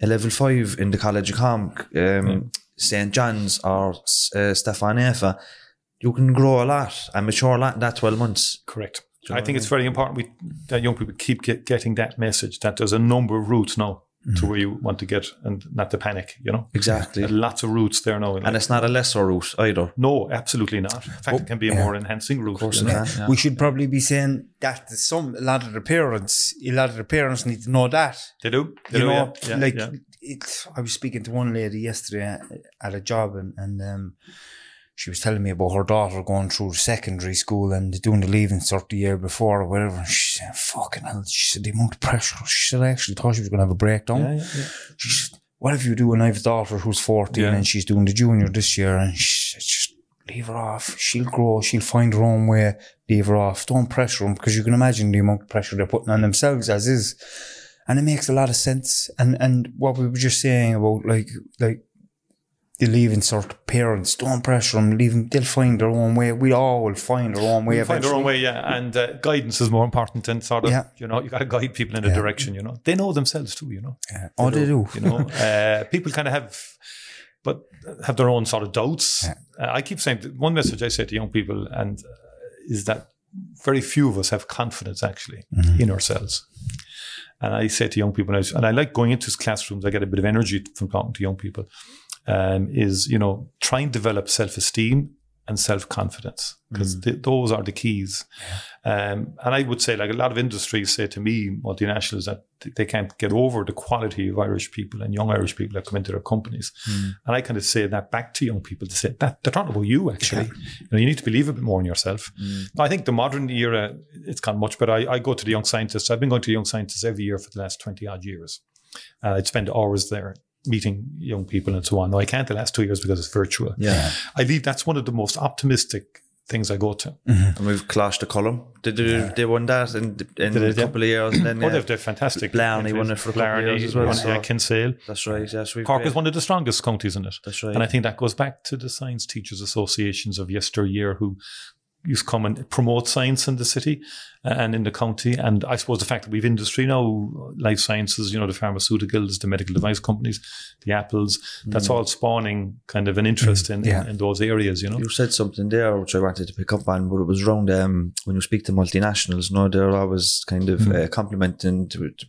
a level five in the College of Com, um, St. John's or uh, Stefan Efa, you can grow a lot and mature a lot in that 12 months. Correct. I think it's very important we, that young people keep get, getting that message that there's a number of routes now to where you want to get and not to panic, you know. Exactly. Lots of routes there now. And it's not a lesser route either. no, absolutely not. In fact, it can be a yeah. more enhancing route. Of course you know. Yeah. We should probably be saying that some a lot of the parents, a lot of the parents need to know that. They do. They you do, know, yeah, like it. I was speaking to one lady yesterday at, at a job, and and um, she was telling me about her daughter going through secondary school and doing the leaving cert the year before or whatever. And she said, "Fucking hell!" She said the amount of pressure. She said, "I actually thought she was going to have a breakdown." Yeah, yeah, yeah. She said, "Whatever you do?" And I have a daughter who's fourteen Yeah. and she's doing the junior this year, and she said, "Just leave her off. She'll grow. She'll find her own way. Leave her off. Don't pressure them because you can imagine the amount of pressure they're putting on themselves as is." and it makes a lot of sense. And and what we were just saying about like like the leaving cert of parents, don't pressure them, leave them. They'll find their own way. We all will find our own way. We find our own way, yeah. And uh, guidance is more important than sort of, Yeah. you know, you got to guide people in a Yeah. direction, you know. They know themselves too, you know. Yeah. Oh, they do. You know, uh, people kind of have, but have their own sort of doubts. Yeah. Uh, I keep saying one message I say to young people and uh, is that very few of us have confidence actually Mm-hmm. in ourselves. And I say to young people, and I, and I like going into classrooms, I get a bit of energy from talking to young people, um, is, you know, try and develop self esteem and self confidence because th- those are the keys. Um, and I would say, like a lot of industries say to me, multinationals, that th- they can't get over the quality of Irish people and young Irish people that come into their companies. And I kind of say that back to young people to say that they're talking about you actually. You know, you need to believe a bit more in yourself. Now, I think the modern era, it's gone much better. I, I go to the young scientists. I've been going to young scientists every year for the last 20 odd years. Uh, I'd spend hours there meeting young people and so on. No, I can't the last two years because it's virtual. Yeah. I believe that's one of the most optimistic things I go to. Mm-hmm. And we've Coláiste Choilm. Did They, they, they won that in, in Did a it, yeah? couple of years. And then, Oh, yeah, they've, they're fantastic. Blarney won it for a couple of years as well, won- so- Yeah, Kinsale. that's right. Yes, we've Cork played. is one of the strongest counties in it. That's right. And I think that goes back to the science teachers associations of yesteryear who used to come and promote science in the city uh, and in the county. And I suppose the fact that we've industry now, life sciences, you know, the pharmaceuticals, the medical device companies, the apples, that's all spawning kind of an interest in, Yeah. in, in those areas, you know. You said something there which I wanted to pick up on, but it was around um, when you speak to multinationals, no, they're always kind of uh, complimenting. To, to,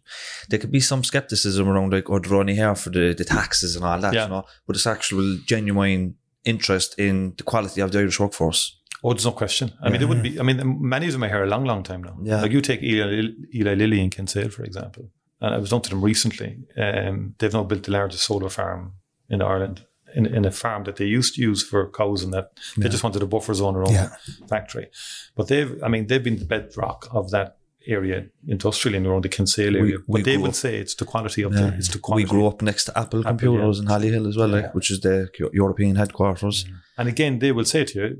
there could be some skepticism around like, oh, they're only here for the, the taxes and all that, Yeah. you know, but it's actual genuine interest in the quality of the Irish workforce. Oh, there's no question. I mean, there wouldn't be. I mean, many of them are here a long, long time now. Yeah. Like you take Eli, Eli Lilly in Kinsale, for example. and I was down to them recently. Um, they've now built the largest solar farm in Ireland. In, in a farm that they used to use for cows and that they just wanted a buffer zone around Yeah. the factory. But they've, I mean, they've been the bedrock of that area industrially and around the Kinsale area. we but they grew will up- say it's the quality of Yeah. the, it's the quality. We quality. grew up next to Apple, Computers yeah. in Hollyhill as well, like, which is the European headquarters. And again, they will say to you,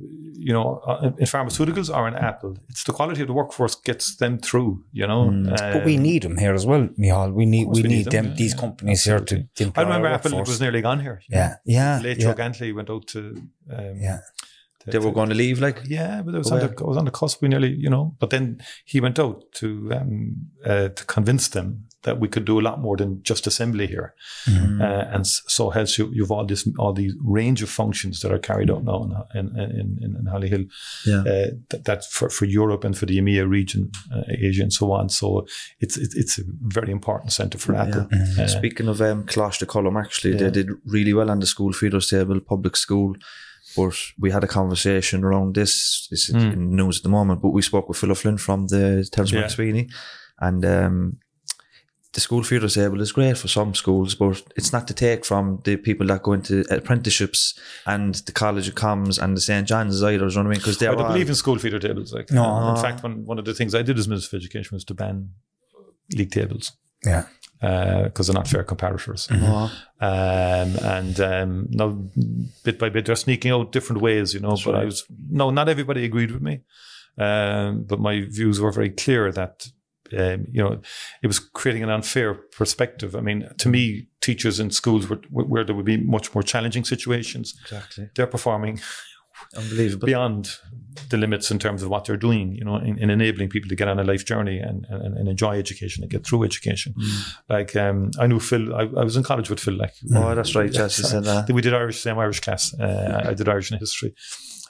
you know, uh, in pharmaceuticals or in Apple, it's the quality of the workforce gets them through. You know, Mm. But we need them here as well, Micheál. We need we, we need, need them, them, yeah, these yeah. companies here to, to employ I remember Apple was nearly gone here. Yeah, yeah, Late yeah, Joe Gantley went out to. Um, yeah. To- They were going to leave, like, Yeah, but it was, on the, it was on the cusp. We nearly, you know, but then he went out to um, uh, to convince them that we could do a lot more than just assembly here, Mm-hmm. uh, and so hence you, you've all this all these range of functions that are carried out now in in in, in, in Hollyhill. Yeah. uh, that, that's for, for Europe and for the EMEA region, uh, Asia and so on. So it's it's, it's a very important centre for Apple. Uh, Speaking of um, Coláiste Choilm, actually, Yeah. they did really well on the school feeders table, public school. But we had a conversation around this. This is Mm. in the news at the moment. But we spoke with Phil Flynn from the Terence Yeah. MacSwiney, and um, the school feeder table is great for some schools, but it's not to take from the people that go into apprenticeships and the College of Comms and the St John's either. You know what I mean? Because I they're don't all, believe in school feeder tables. Like, No. In fact, one, one of the things I did as Minister of Education was to ban league tables yeah. Because they're not fair comparators. Oh, Um, and um, now, bit by bit, they're sneaking out different ways, you know. but I was no, not everybody agreed with me, um, but my views were very clear that um, you know it was creating an unfair perspective. I mean, to me, teachers in schools were, where there would be much more challenging situations, exactly. they're performing Unbelievable. beyond the limits in terms of what they're doing, you know, in, in enabling people to get on a life journey and, and, and enjoy education and get through education. Like, um, I knew Phil, I, I was in college with Phil, like, Oh, that's right. Jesse said that. we did Irish, same Irish class. Uh, I did Irish and history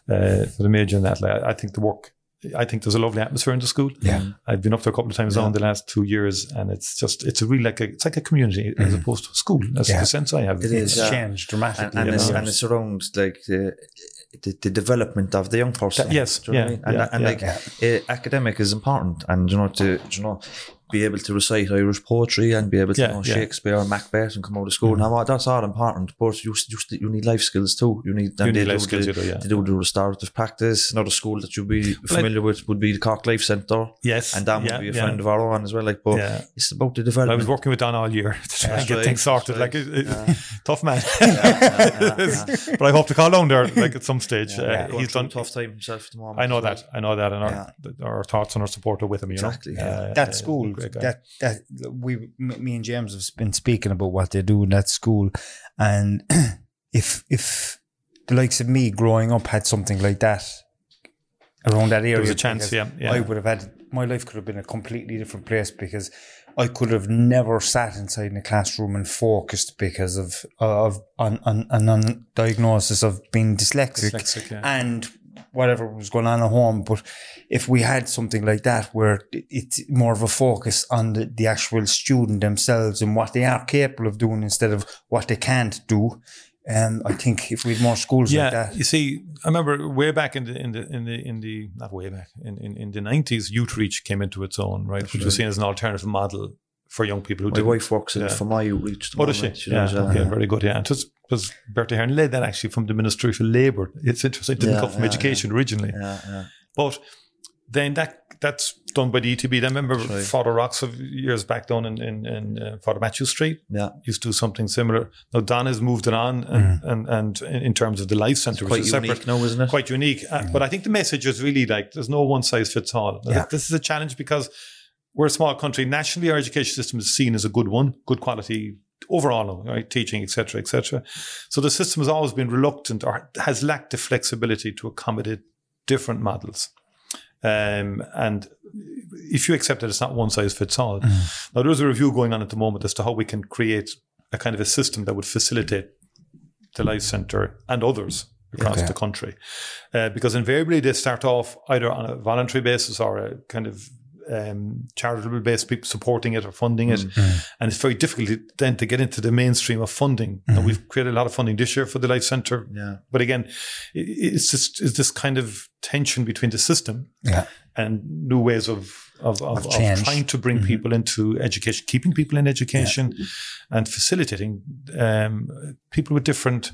uh, for the major in that. Like, I think the work, I think there's a lovely atmosphere in the school. Yeah. I've been up there a couple of times now in the last two years, and it's just, it's a really like a, it's like a community as opposed to a school. That's Yeah. the sense I have. It is, It's yeah. changed dramatically. and, and, it's, and it's around like the, the, the development of the young person. Yes, you know what I yeah, and, yeah, and yeah. like Yeah. uh, academic is important, and you know to you know be able to recite Irish poetry and be able to Yeah, know yeah. Mm-hmm. Shakespeare and Macbeth and come out of school. and all that's all important, but you you, you need life skills too. You need, and You need life do skills, The, you do, yeah. They do the restorative practice. Another school that you'd be familiar with would be the Cork Life Centre, Yes. and Dan yeah, would be a yeah. friend of our own as well. Like, but Yeah. it's about the development. I was working with Dan all year to try and get right, things sorted. that's Like, it- it- tough man. but I hope to call down there, like at some stage. Yeah, uh, going he's through a done tough time himself at the moment. I know as that. I know that, and our, Yeah. our thoughts and our support are with him. You Exactly, know, yeah. Uh, that uh, school great guy. that that we me and James have been speaking about what they do in that school and if if the likes of me growing up had something like that around that area There was a chance, yeah, yeah. I would have had my life could have been a completely different place because I could have never sat inside in a classroom and focused because of of on on an on diagnosis of being dyslexic, Dyslexic, yeah. and whatever was going on at home. But if we had something like that where it's more of a focus on the, the actual student themselves and what they are capable of doing instead of what they can't do, um, I think if we had more schools yeah, like that, you see, I remember way back in the in the in the in the not way back in in, in the nineties, Youthreach came into its own, right, which was seen as an alternative model for young people who My didn't wife works in Yeah. for my outreach. at the Oh, does she? moment. She yeah, does, okay, very good. Yeah, and it was, it was Bertie Ahern led that actually from the Ministry for Labour. It's interesting. It didn't Yeah, come from yeah, education originally, yeah, yeah. but then that that's done by the ETB. I remember right. Father Rocks of years back down in in, in uh, Father Mathew Street Yeah. used to do something similar. Now Don has moved it on, and and, and in in terms of the life centre, which Quite is unique separate, now, isn't it? quite unique. Uh, but I think the message is really like there's no one size fits all. Yeah. think This is a challenge because we're a small country. Nationally, our education system is seen as a good one, good quality overall, right? Teaching, etc., etc. So the system has always been reluctant or has lacked the flexibility to accommodate different models. Um, and if you accept that it's not one size fits all, now there is a review going on at the moment as to how we can create a kind of a system that would facilitate the Life Centre and others across Okay. the country. Uh, because invariably they start off either on a voluntary basis or a kind of um, charitable based people supporting it or funding it, Mm. and it's very difficult then to get into the mainstream of funding. Mm-hmm. And we've created a lot of funding this year for the Life Centre, Yeah. but again, it's just it's this kind of tension between the system Yeah. and new ways of of, of, Of of trying to bring people into education, keeping people in education, and facilitating um, people with different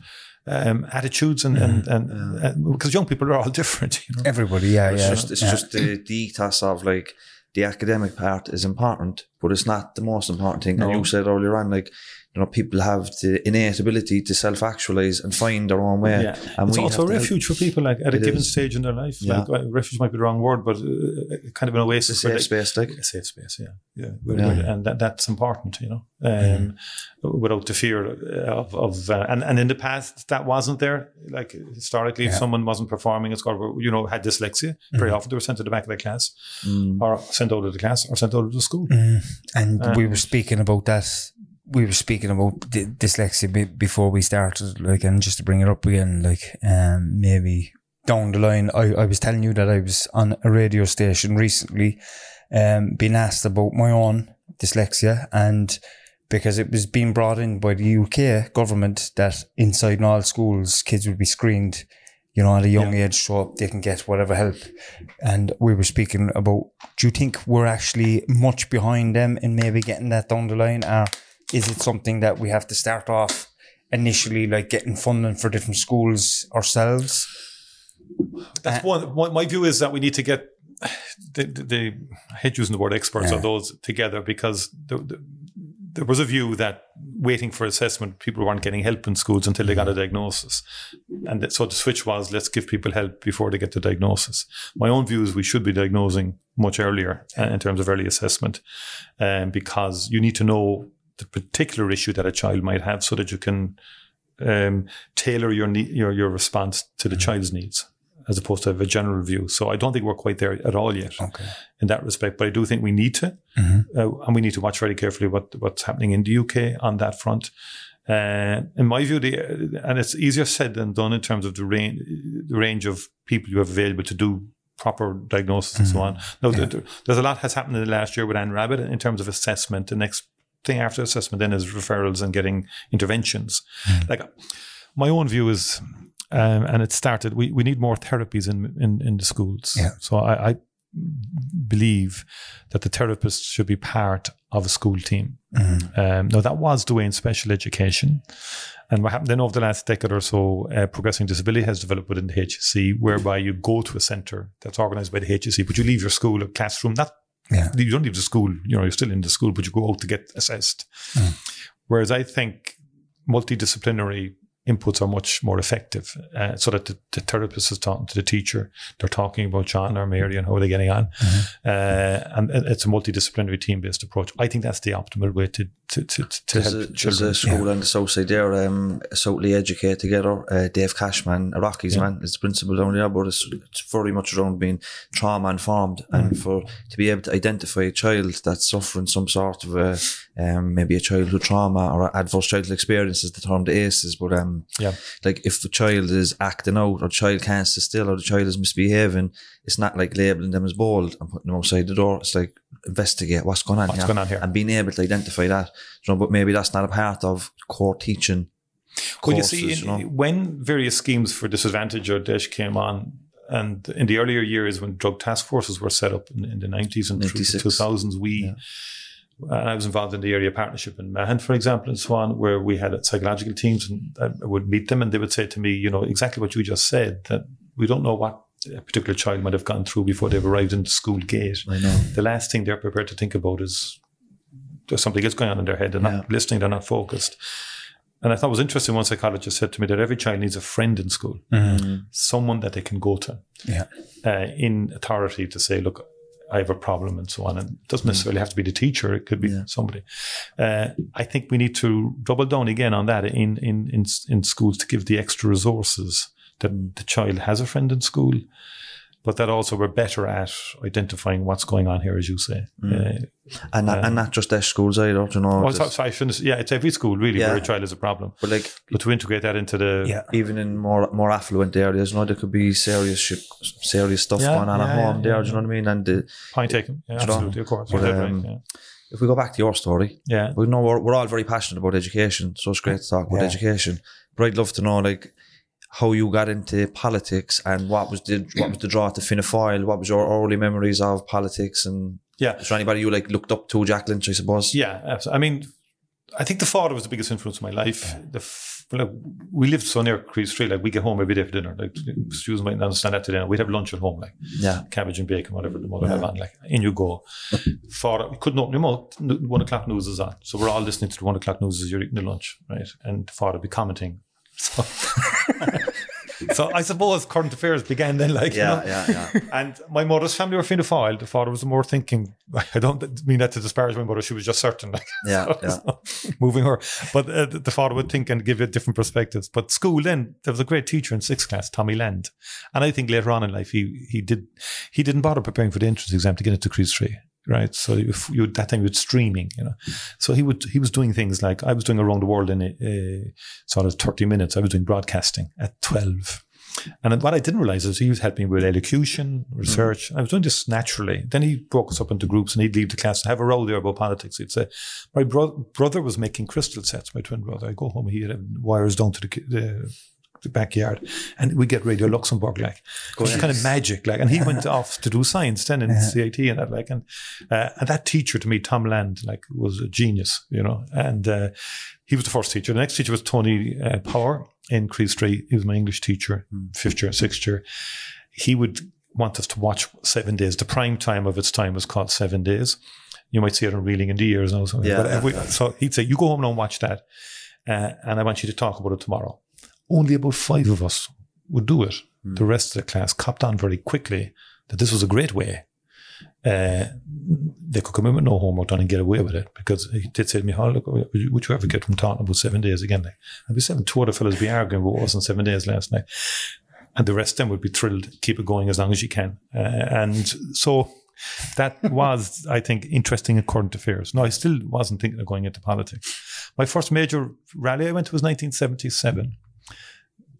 um, attitudes and and, and, and because young people are all different. You know? Everybody, yeah, It's yeah. just, it's yeah. just the, the ethos of like the academic part is important, but it's not the most important thing. And No. you said earlier on, like, you know, people have the innate ability to self actualize and find their own way. Yeah, And it's we also a help. refuge for people like at a given is. stage in their life. Yeah. Like uh, refuge might be the wrong word, but uh, kind of an a oasis. where safe space, like. a safe space, yeah, yeah, Where- Yeah. where- and that, that's important, you know, um, without the fear of, of uh, and and in the past that wasn't there. Like historically, if someone wasn't performing at school, you know, had dyslexia, very often they were sent to the back of the class, Mm. or sent out of the class, or sent out of the school. Mm. And Uh, we were speaking about that. We were speaking about d- dyslexia be- before we started, like, and just to bring it up again, like, um, maybe down the line, I, I was telling you that I was on a radio station recently, um, being asked about my own dyslexia, and because it was being brought in by the UK government that inside all schools, kids would be screened, you know, at a young age, so they can get whatever help. And we were speaking about, do you think we're actually much behind them in maybe getting that down the line? Or is it something that we have to start off initially, like getting funding for different schools ourselves? That's one, one. My view is that we need to get the, the, the I hate using the word experts Yeah. or those together because the, the, there was a view that waiting for assessment, people weren't getting help in schools until they got a diagnosis, and that, so the switch was let's give people help before they get the diagnosis. My own view is we should be diagnosing much earlier uh, in terms of early assessment, um, because you need to know the particular issue that a child might have so that you can um, tailor your, ne- your your response to the child's needs as opposed to have a general view. So I don't think we're quite there at all yet Okay. in that respect. But I do think we need to, Mm-hmm. uh, and we need to watch very carefully what what's happening in the UK on that front. Uh, in my view, the, and it's easier said than done in terms of the range, the range of people you have available to do proper diagnosis and so on. No, there- there- there's a lot has happened in the last year with Anne Rabbit in terms of assessment. The next thing after assessment then is referrals and getting interventions. Like my own view is, um, and it started. We, we need more therapies in in, in the schools. Yeah. So I, I believe that the therapists should be part of a school team. Um, now that was the way in special education. And what happened then over the last decade or so, uh, progressing disability has developed within the HSE, whereby you go to a centre that's organised by the HSE, but you leave your school or classroom. Not Yeah. you don't leave the school. You know, you're still in the school, but you go out to get assessed. Mm. Whereas I think multidisciplinary inputs are much more effective, uh, so that the, the therapist is talking to the teacher. They're talking about John or Mary and how are they're getting on, uh, and it's a multidisciplinary team-based approach. I think that's the optimal way to to to, to There's help a, there's children. a school on the south side there, um, Southly Educate Together. Uh, Dave Cashman, a Rockies man, is the principal down there, but it's, it's very much around being trauma informed Mm. and for to be able to identify a child that's suffering some sort of a, um, maybe a childhood trauma or adverse childhood experiences, the term the ACEs, but um, Yeah. like if the child is acting out or the child can't sit still or the child is misbehaving, it's not like labeling them as bold and putting them outside the door. It's like investigate what's going on What's here going on here? and being able to identify that. You know, but maybe that's not a part of core teaching. Well, you see, in, you know. when various schemes for disadvantage or DEIS came on, and in the earlier years when drug task forces were set up in, in the 90s and through the 2000s, we, and I was involved in the area partnership in Mahon, for example, and so on, where we had psychological teams and I would meet them and they would say to me, you know, exactly what you just said, that we don't know what a particular child might have gone through before they've arrived in the school gate. I know. The last thing they're prepared to think about is there's something that's going on in their head. They're not listening, they're not focused. And I thought it was interesting. One psychologist said to me that every child needs a friend in school, someone that they can go to Yeah. uh, in authority to say, look, I have a problem and so on. And it doesn't necessarily have to be the teacher. It could be somebody. Uh, I think we need to double down again on that in, in, in, in schools to give the extra resources that the child has a friend in school. But that also we're better at identifying what's going on here, as you say. Uh, And not, and not just their schools either, you know. oh, just- so, so I shouldn't, yeah, it's every school really Yeah. where a child is a problem. but like But to integrate that into the Yeah. even in more more affluent areas, you know, there could be serious serious stuff Yeah, going on at home yeah, there. yeah, Do you know what I mean? And the, point taken, yeah, know, absolutely, of course. but, um, right, if we go back to your story, yeah. yeah. we know we're, we're all very passionate about education, so it's great to talk about Yeah. education. But I'd love to know like how you got into politics and what was the what was the draw to Fianna Fáil? What was your early memories of politics? And Yeah. is there anybody you like looked up to, Jack Lynch? I suppose. Yeah, absolutely. I mean, I think the father was the biggest influence in my life. The f- like, we lived so near Críost Rí, like we get home every day for dinner. Like students might not understand that today. We'd have lunch at home, like Yeah. cabbage and bacon, whatever the mother had on. Like in you go. Father, we couldn't open your mouth. One o'clock news is on, so we're all listening to the one o'clock news as you're eating the lunch, right? And father be commenting. So, so I suppose current affairs began then, like you Yeah, know? yeah, yeah. And my mother's family were Fianna Fáil. The father was more thinking. I don't mean that to disparage my mother. She was just certain, like Yeah, so- yeah. so moving her. But uh, the father would think and give it different perspectives. But school then there was a great teacher in sixth class, Tommy Land, and I think later on in life he he did he didn't bother preparing for the entrance exam to get into Críost Rí. Right, so if you that time with streaming, you know, so he would he was doing things like I was doing around the world in a, a sort of thirty minutes. I was doing broadcasting at twelve, and what I didn't realize is he was helping with elocution, research. I was doing this naturally. Then he broke us up into groups and he'd leave the class and have a row there about politics. He'd say, My bro- brother was making crystal sets, my twin brother. I go home, he had wires down to the, the, the backyard and we get Radio Luxembourg, like. It was kind of magic, like. And he went off to do science then in CIT and that, like. And, uh, and that teacher to me, Tom Land, like, was a genius, you know. And uh, he was the first teacher. The next teacher was Tony uh, Power in Críost Rí. He was my English teacher, fifth year, sixth year. He would want us to watch Seven Days. The prime time of its time was called Seven Days. You might see it on Reeling in the Years now. So, Yeah, but we- so he'd say, You go home now and watch that. Uh, and I want you to talk about it tomorrow. Only about five of us would do it. The rest of the class copped on very quickly that this was a great way. Uh, they could come in with no homework done and get away with it because he did say to me, oh, look, would you, ever get from talking about seven days again? Like, I'd be seven, two other fellas be arguing about what wasn't seven days last night. And the rest of them would be thrilled keep it going as long as you can. Uh, and so that was, I think, interesting in current affairs. No, I still wasn't thinking of going into politics. My first major rally I went to was 1977.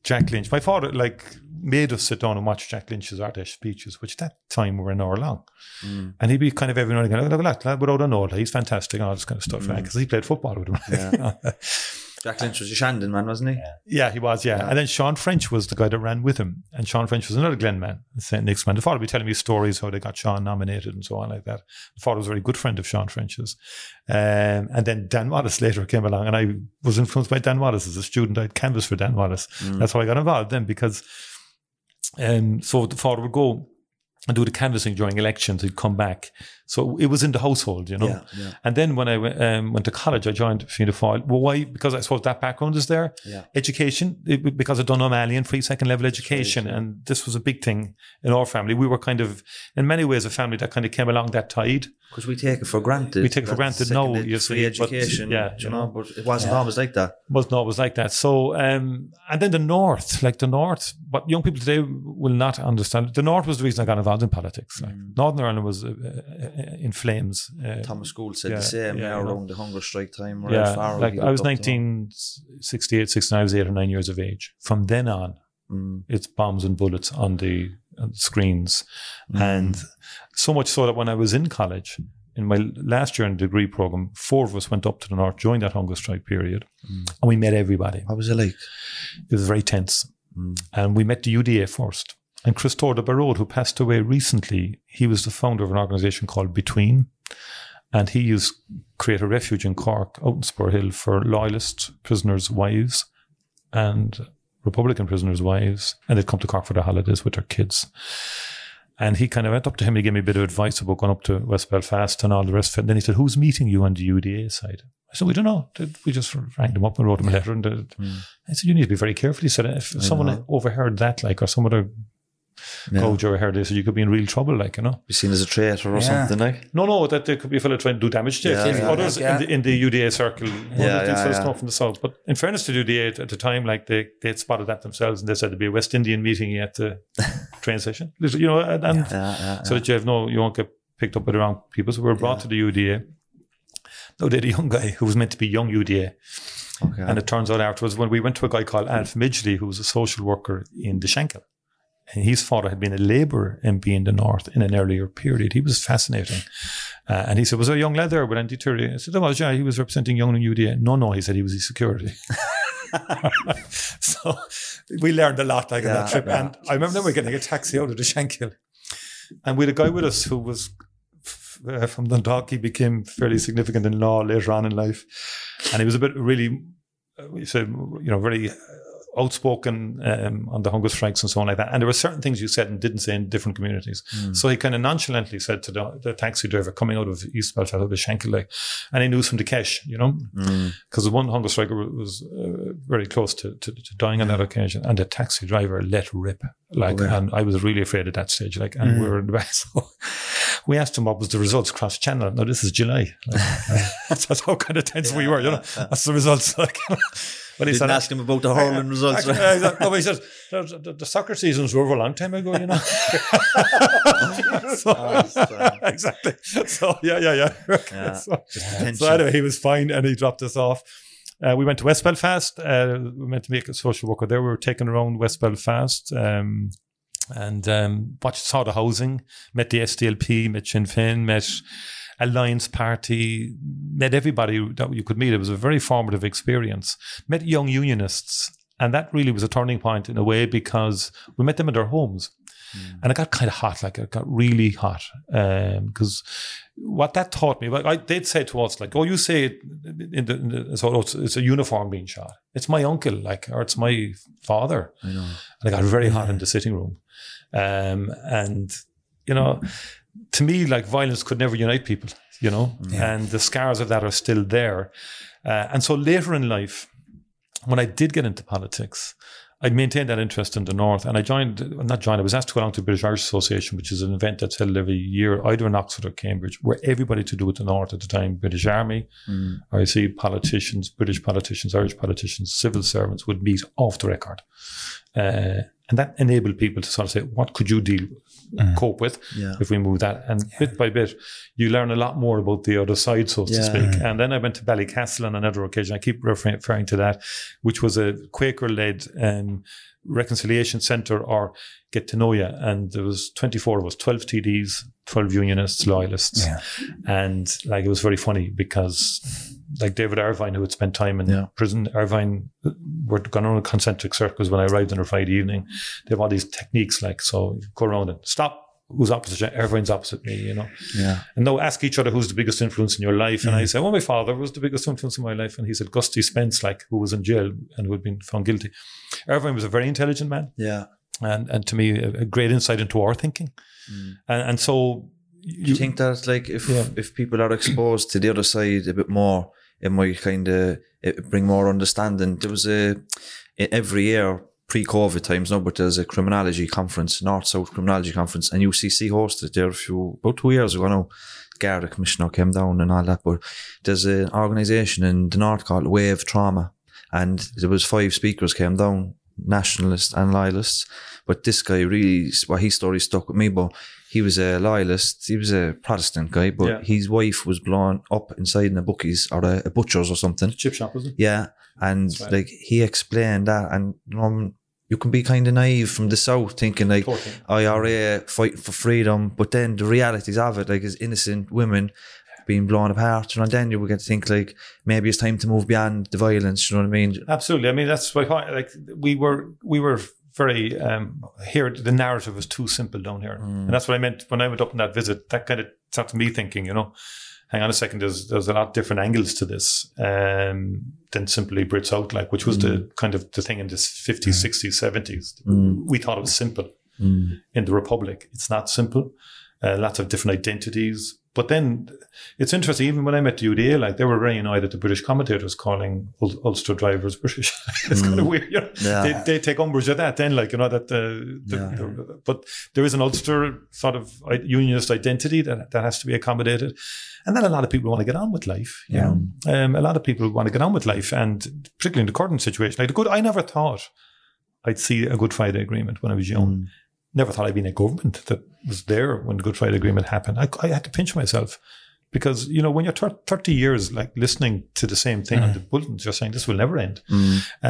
Jack Lynch. My father, like, made us sit down and watch Jack Lynch's Ard Fheis speeches, which at that time were an hour long. Mm. And he'd be kind of every now and again, look at that without a note, he's fantastic and all this kind of stuff, mm. right? because he played football with him. Yeah. Jack Lynch was a Shandon man, wasn't he? Yeah, he was, yeah. And then Sean French was the guy that ran with him. And Sean French was another Glen man, St. Nick's man. The father would be telling me stories how they got Sean nominated and so on like that. The father was a very good friend of Sean French's. Um, and then Dan Wallace later came along and I was influenced by Dan Wallace as a student. I'd canvassed for Dan Wallace. Mm. That's how I got involved then because um, so the father would go and do the canvassing during elections. He'd come back. So it was in the household, you know. Yeah, yeah. And then when I went, um, went to college, I joined Fianna Fáil. Well, why? Because I suppose that background is there. Yeah. Education, it, because I'd done O'Malley and free second level education. And this was a big thing in our family. We were kind of, in many ways, a family that kind of came along that tide. Because we take it for granted. We take it for granted now, ed- you free see, but, education, yeah, you know, but it wasn't always like that. wasn't always like that. So, um, and then the North, like the North, what young people today will not understand. The North was the reason I got involved in politics. Like Northern Ireland was uh, uh, in flames. Uh, Thomas Gould said yeah, the same yeah, you know. around the hunger strike time. yeah, Farrell, like I was looked up to 1968, 69, I was eight or nine years of age. From then on, Mm. it's bombs and bullets on the, on the screens. Mm. And so much so that when I was in college, in my last year in the degree program, four of us went up to the north during that hunger strike period, Mm. and we met everybody. What was it like? It was very tense. Mm. And we met the UDA first. And Christopher de Barraud, who passed away recently, he was the founder of an organization called Between. And he used create a refuge in Cork, out in Spur Hill, for loyalist prisoners' wives and Republican prisoners' wives. And they'd come to Cork for their holidays with their kids. And he kind of went up to him. He gave me a bit of advice about going up to West Belfast and all the rest of it. And then he said, Who's meeting you on the UDA side? I said, We don't know. We just rang them up and wrote them a letter. And uh, I said, You need to be very careful. He said, If someone know. overheard that, like, or some other Yeah. coach overheard this, you could be in real trouble, like, you know. Be seen as a traitor or Yeah. something like. No, no, that there could be a fellow trying to do damage to you. Yeah, yeah, Others yeah. in, the, in the UDA circle, Yeah, yeah, these yeah, fellas yeah. come from the south. But in fairness to the UDA at, at the time, like they they had spotted that themselves, and they said there'd be a West Indian meeting. at the to train station, you know, and, and Yeah, yeah, so that you have no, you won't get picked up by the wrong people. So we were brought to the UDA. No, they had a young guy who was meant to be young UDA. Okay. And it turns out afterwards, when we went to a guy called Alf Midgley, who was a social worker in the Shankill, and his father had been a labourer MP in the North in an earlier period. He was fascinating. Uh, and he said, Was there a young lad there with anti tyranny? I said, Oh, yeah, he was representing Young and UDA. No, no, he said he was his security. so we learned a lot like on that trip. yeah. And I remember we were getting a taxi out of the Shankill. And we had a guy with us who was f- uh, from Dundalk. He became fairly significant in law later on in life. And he was a bit really, uh, said, you know, very uh, outspoken um, on the hunger strikes and so on like that. And there were certain things you said and didn't say in different communities. So he kind of nonchalantly said to the, the taxi driver coming out of East Belfast, out of the Shankill, like, and he knew from the cash, you know, because the one hunger striker was uh, very close to, to, to dying on that occasion. And the taxi driver let rip. Like, and I was really afraid at that stage. Like, and we were in the back. So we asked him what was the results cross channel. Now, this is July. Like, that's, that's how kind of tense we were, you know. That's the results. Like, when he Didn't said, ask him about the hurling results. Right? exactly. No, but he says the, the, the soccer seasons were over a long time ago, you know. So- exactly. So yeah, yeah, yeah. Yeah, So, just the tension. so anyway, he was fine, and he dropped us off. Uh, we went to West Belfast. Uh, we meant to make a social worker there. We were taken around West Belfast. Um, and um, watched, saw the housing, met the SDLP, met Sinn Féin, met Alliance Party, met everybody that you could meet. It was a very formative experience. Met young unionists, and that really was a turning point in a way because we met them in their homes. And it got kind of hot, like it got really hot. Because what that taught me, like I, they'd say to us, like, "Oh, you say it in the, in the so it's, it's a uniform being shot. It's my uncle, like, or it's my father." I know. and it got very hot in the sitting room. Um, and you know, to me, like violence could never unite people. You know, and the scars of that are still there. Uh, and so later in life, when I did get into politics, I maintained that interest in the North, and I joined, not joined, I was asked to go along to the British Irish Association, which is an event that's held every year, either in Oxford or Cambridge, where everybody to do with the North at the time, British Army, RIC politicians, British politicians, Irish politicians, civil servants would meet off the record. Uh, and that enabled people to sort of say, what could you deal with, cope with Yeah. if we move that? And bit by bit, you learn a lot more about the other side, so to speak. And then I went to Ballycastle on another occasion. I keep referring, referring to that, which was a Quaker-led um, reconciliation centre or get to know you. And there was 24 of us, 12 TDs, 12 unionists, loyalists. Yeah. And like, it was very funny because like David Ervine, who had spent time in Yeah. prison, Ervine uh, were gone around concentric circles when I arrived on a Friday evening. They have all these techniques, like, so go around and stop. Who's opposite? you? Ervine's opposite me, you know. Yeah. And now ask each other who's the biggest influence in your life. And I mm. said, well, my father was the biggest influence in my life. And he said, Gusty Spence, like, who was in jail and who had been found guilty. Ervine was a very intelligent man. Yeah. And, and to me, a, a great insight into our thinking. Mm. And, and so Do you think that like if Yeah. if people are exposed to the other side a bit more, it might kind of bring more understanding. There was a, every year pre-COVID times now, but there's a criminology conference, North South Criminology Conference, and UCC hosted there a few about two years ago now. Garda Commissioner came down and all that, but there's an organisation in the North called Wave Trauma, and there was five speakers came down, nationalists and loyalists. But this guy really, well, his story stuck with me. But he was a loyalist. He was a Protestant guy, but Yeah. his wife was blown up inside in a bookies or a, a butcher's or something. chip shop, was it? Yeah, and right. like he explained that, and um, you can be kind of naive from the south, thinking like Totally. IRA fighting for freedom, but then the realities of it, like, is innocent women being blown apart, and then you would get to think like maybe it's time to move beyond the violence. You know what I mean? Absolutely. I mean, that's why, like, we were, we were very, um, here, the narrative was too simple down here. And that's what I meant when I went up on that visit. That kind of started me thinking, you know, hang on a second, there's, there's a lot different angles to this, um, than simply Brits out, like, which was the mm. kind of the thing in the 50s, 60s, 70s. We thought it was simple mm. in the Republic. It's not simple. Uh, lots of different identities. But then it's interesting, even when I met the UDA, like they were very annoyed at the British commentators calling Ul- Ulster drivers British. it's kind of mm. weird. You know? Yeah. they, they take umbrage at that then, like, you know, that the, the, Yeah. the- but there is an Ulster sort of uh, unionist identity that, that has to be accommodated. And then a lot of people want to get on with life. You know? um, a lot of people want to get on with life. And particularly in the current situation, like the good, I never thought I'd see a Good Friday agreement when I was young. never thought I'd be in a government that was there when the Good Friday Agreement happened. I, I had to pinch myself because you know when you're thir- 30 years like listening to the same thing on the bulletins, you're saying this will never end, uh,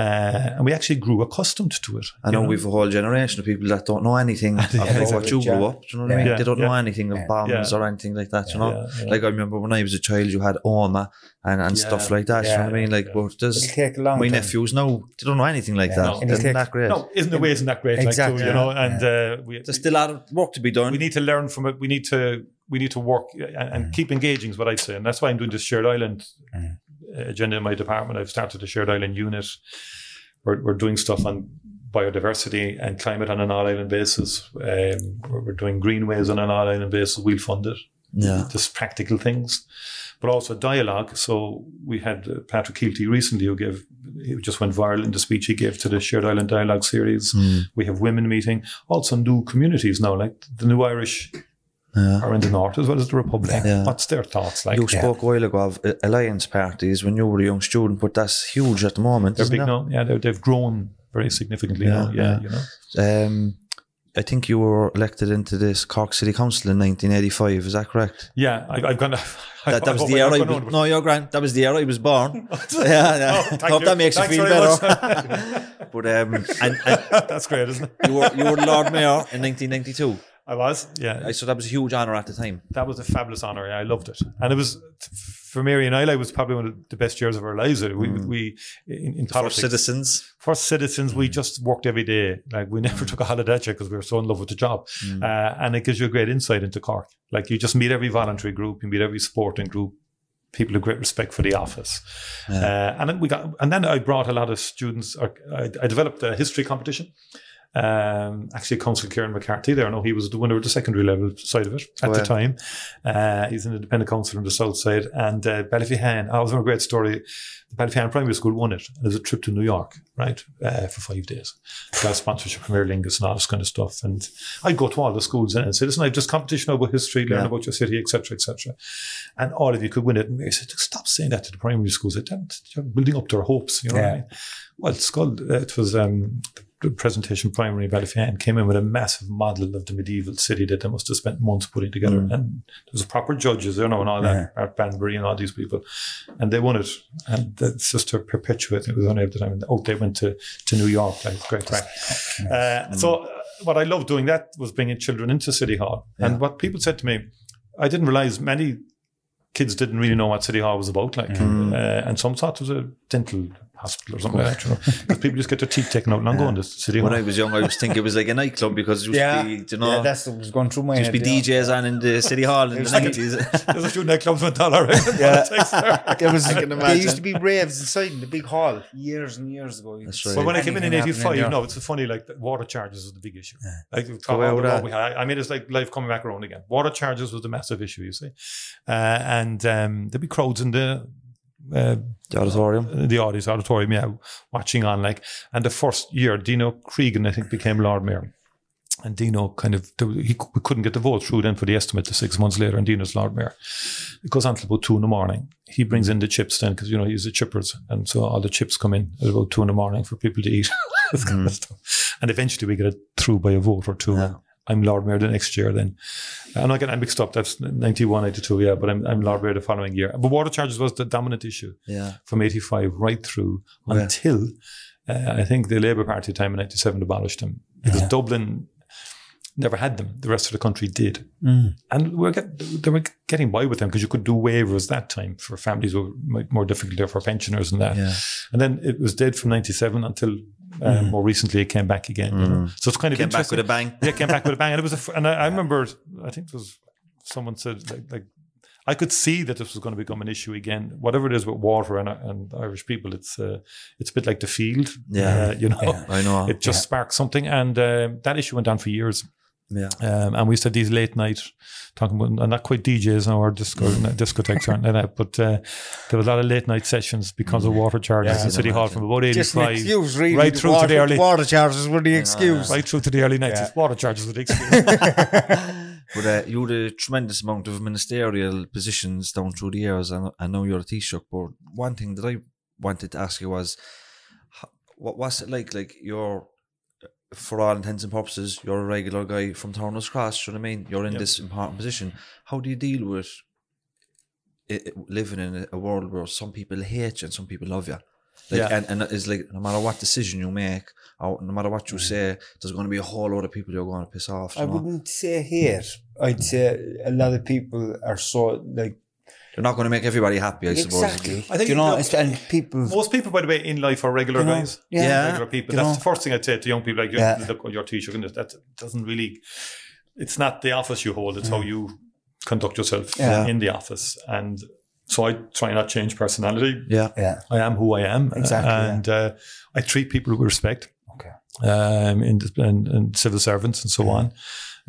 and we actually grew accustomed to it. I you know, we've a whole generation of people that don't know anything about exactly. what you Yeah. grew up. Do you know what I mean? Yeah. They don't know anything of Yeah. bombs Yeah. or anything like that. You know, Yeah, yeah. like I remember when I was a child, you had Omagh and, and stuff like that. you know what I mean? Like, Yeah. but there's It'll take a long my time. nephews now they don't know anything like Yeah. that. No. Isn't take- that great? no, isn't the way isn't that great? Exactly. Like, too, you know, and uh, we, There's still a lot of work to be done. we need to learn from it. We need to we need to work and, and keep engaging is what I'd say, and that's why I'm doing this shared island Mm. uh, agenda in my department. I've started a shared island unit. We're, we're doing stuff on biodiversity and climate on an all island basis. Um, we're, doing greenways on an all island basis. We'll fund it. yeah. Just practical things, but also dialogue. So we had uh, Patrick Kielty recently who gave, he just went viral in the speech he gave to the Shared Island Dialogue series. Hmm. We have women meeting, also new communities now, like the new Irish Yeah. are in the north as well as the Republic. Yeah. What's their thoughts like? You spoke a while ago of uh, alliance parties when you were a young student, but that's huge at the moment. They're big it? now. Yeah, they've grown very significantly Yeah, now. Yeah, yeah. you know. Um, I think you were elected into this Cork City Council in 1985. Is that correct? Yeah, I, I've gone. That, that was the year I was, no, you're grand. That was the year I was born. yeah, yeah. Oh, thank Hope you. that makes Thanks you feel better. but um, and, and That's great, isn't it? you were you were Lord Mayor in 1992. I was. Yeah, So that was a huge honour at the time. that was a fabulous honor. Yeah, I loved it, and it was for Mary and I. It was probably one of the best years of our lives. We we in, in politics. citizens. for citizens, we just worked every day. Like we never took a holiday because we were so in love with the job. Uh, and it gives you a great insight into Cork. Like you just meet every voluntary group, you meet every sporting group. People have great respect for the office, uh, and then we got. And then I brought a lot of students. Or I, I developed a history competition. Um, actually, Council Kieran McCarthy there. I know he was the winner of the secondary level side of it at Oh, the time. Uh, he's an independent council on the south side. And uh, Ballyphehane, I was a great story. The Ballyphehane Primary School won it. It was a trip to New York, right, uh, for five days. Got sponsorship from Aer Lingus and all this kind of stuff. And I'd go to all the schools and say, listen, I've just competition about history, learn Yeah. about your city, etc., etc. And all of you could win it. And I said, stop saying that to the primary schools. They're building up their hopes, you know what I mean? Well, Skull, uh, it was um, the presentation primary Ballyphehane came in with a massive model of the medieval city that they must have spent months putting together. And there was proper judges, you know, and all that, Art Banbury and all these people. And they won it. And that's just to perpetuate it was only at the time. And out they went to, to New York, like great crack. Uh, So uh, what I loved doing that was bringing children into City Hall. And what people said to me, I didn't realize many kids didn't really know what City Hall was about, like, Mm. uh, and some thought it was a dental hospital or something like that, you know, because people just get their teeth taken out and go into City Hall. When I was young, I was thinking it was like a nightclub because it used Yeah, to be, you know, yeah, that's what was going through my used to head. be yeah. DJs on in the city hall in the like a- 90s. There's a few nightclubs went all right. Yeah. yeah. There was, I can imagine. there used to be raves inside in the big hall years and years ago. That's could right. see Well, when I came in in '85, there. no, it's funny. Like the water charges was the big issue. Like we talk Go about out the we had. I mean, it's like life coming back around again. Water charges was the massive issue. You see, uh, and um, there'd be crowds in the. Uh, the auditorium. the audience auditorium, yeah, watching on like. And the first year, Dino Cregan, I think, became Lord Mayor. And Dino kind of, he, we couldn't get the vote through then for the estimate to six months later, and Dino's Lord Mayor. It goes on till about two in the morning. He brings in the chips then, because, you know, he's the chippers. And so all the chips come in at about two in the morning for people to eat. this kind of stuff. And eventually we get it through by a vote or two. Yeah. I'm Lord Mayor the next year then. I'm not getting mixed up. That's 91, 92, yeah, but I'm, I'm Lord Mayor the following year. But water charges was the dominant issue Yeah. from 85 right through Yeah. until uh, I think the Labour Party time in 97 abolished them because Dublin never had them. The rest of the country did. Mm. And we're get, they were getting by with them because you could do waivers that time for families who were more difficult there for pensioners and that. Yeah. And then it was dead from 97 until uh, more recently it came back again. You know? So it's kind of Mm. Came back with a bang. Yeah, came back with a bang, and it was. A, f- and I, I remember, I think it was someone said like, like I could see that this was going to become an issue again. Whatever it is with water and, and Irish people, it's uh, it's a bit like the field. Yeah. uh, you know, Yeah. I know. it just sparked something, and um that issue went on for years. Yeah. Um, and we used to have these late night talking about, and not quite DJs now or disco, discotheques aren't like that, but uh, there was a lot of late night sessions because of water charges Yeah. in City Hall from about Just an 85 excuse, really. right through water, to the early, water charges were the excuse. right through to the early 90s. Yeah. Water charges were the excuse. But uh, you had a tremendous amount of ministerial positions down through the years, and I know you're a Taoiseach, but one thing that I wanted to ask you was, what was it like? Like you're for all intents and purposes, you're a regular guy from Turner's Cross. You know what I mean? You're in Yep. this important position. How do you deal with it, it- living in a, world where some people hate you and some people love you? Like, Yeah. and, and it's like no matter what decision you make, or no matter what you mm. say, there's going to be a whole lot of people you're going to piss off. I know? wouldn't say here. I'd say a lot of people are so like You're not going to make everybody happy, I suppose. exactly. I think you know, look- and people. Most people, by the way, in life are regular you know, guys. Yeah. regular people. You That's know. the first thing I'd say to young people. Like, Yeah. look what your teacher can do. That doesn't really. It's not the office you hold. It's how you conduct yourself Yeah. in the office. And so I try not change personality. Yeah. Yeah. I am who I am. Exactly, yeah. And uh, I treat people with respect. Okay. Um, in, the, in, in civil servants and so on,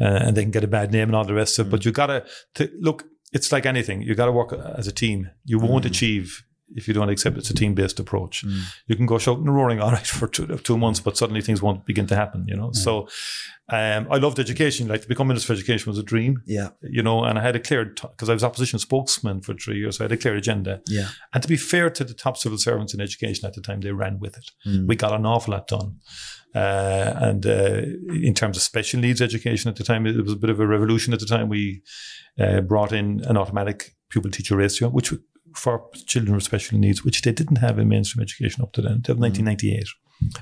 uh, and they can get a bad name and all the rest of it. But you gotta to, look. It's like anything. You got to work as a team. You won't achieve if you don't accept it's a team based approach. You can go shouting and roaring all right for two, two months, but suddenly things won't begin to happen. You know. So, um, I loved education. Like to become minister for education was a dream. Yeah. You know, and I had a clear because I was opposition spokesman for three years. So I had a clear agenda. Yeah. And to be fair to the top civil servants in education at the time, they ran with it. Mm. We got an awful lot done. Uh, and uh, in terms of special needs education at the time, it was a bit of a revolution at the time. We uh, brought in an automatic pupil teacher ratio, which for children with special needs, which they didn't have in mainstream education up to then, until 1998.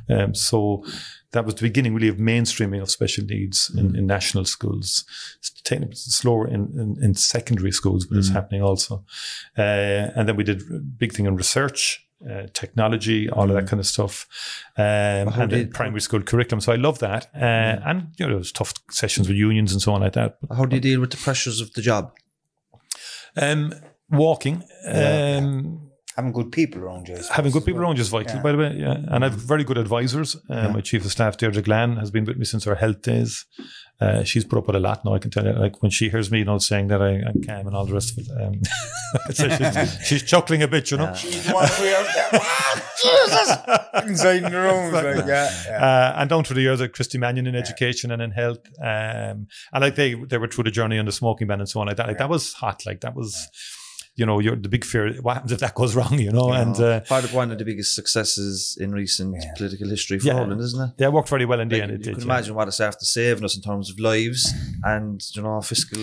Um, so that was the beginning really of mainstreaming of special needs in, in national schools. It's taking slower in, in, in secondary schools, but it's happening also. Uh, and then we did a big thing in research, uh, technology, all of that kind of stuff, um, and then did- primary school curriculum. So I love that. Uh, And, you know, there was tough sessions with unions and so on like that. But, How do you deal with the pressures of the job? um, walking, Yeah. um, having good people around you. I having good people well. around you is vital, Yeah. by the way. Yeah, and I have very good advisors. Um, My chief of staff, Deirdre Gillane, has been with me since our health days. Uh, she's put up with a lot now. I can tell you, like when she hears me, you know, saying that I, I'm calm and all the rest of it, um, so she's, she's chuckling a bit, you know. One way out there. Jesus! Inside in the room. Like, yeah, yeah. Uh, and down through the years, like Christy Mannion in education and in health, um, and like they they were through the journey on the smoking ban and so on like that. Like that was hot. Like that was, you know, you're the big fear. What happens if that goes wrong? You know, and uh, part of one of the biggest successes in recent Yeah. political history for Yeah. Ireland, isn't it? yeah, it worked very well in the Like, end. you It did. can yeah. imagine what it's after saving us in terms of lives and you know fiscal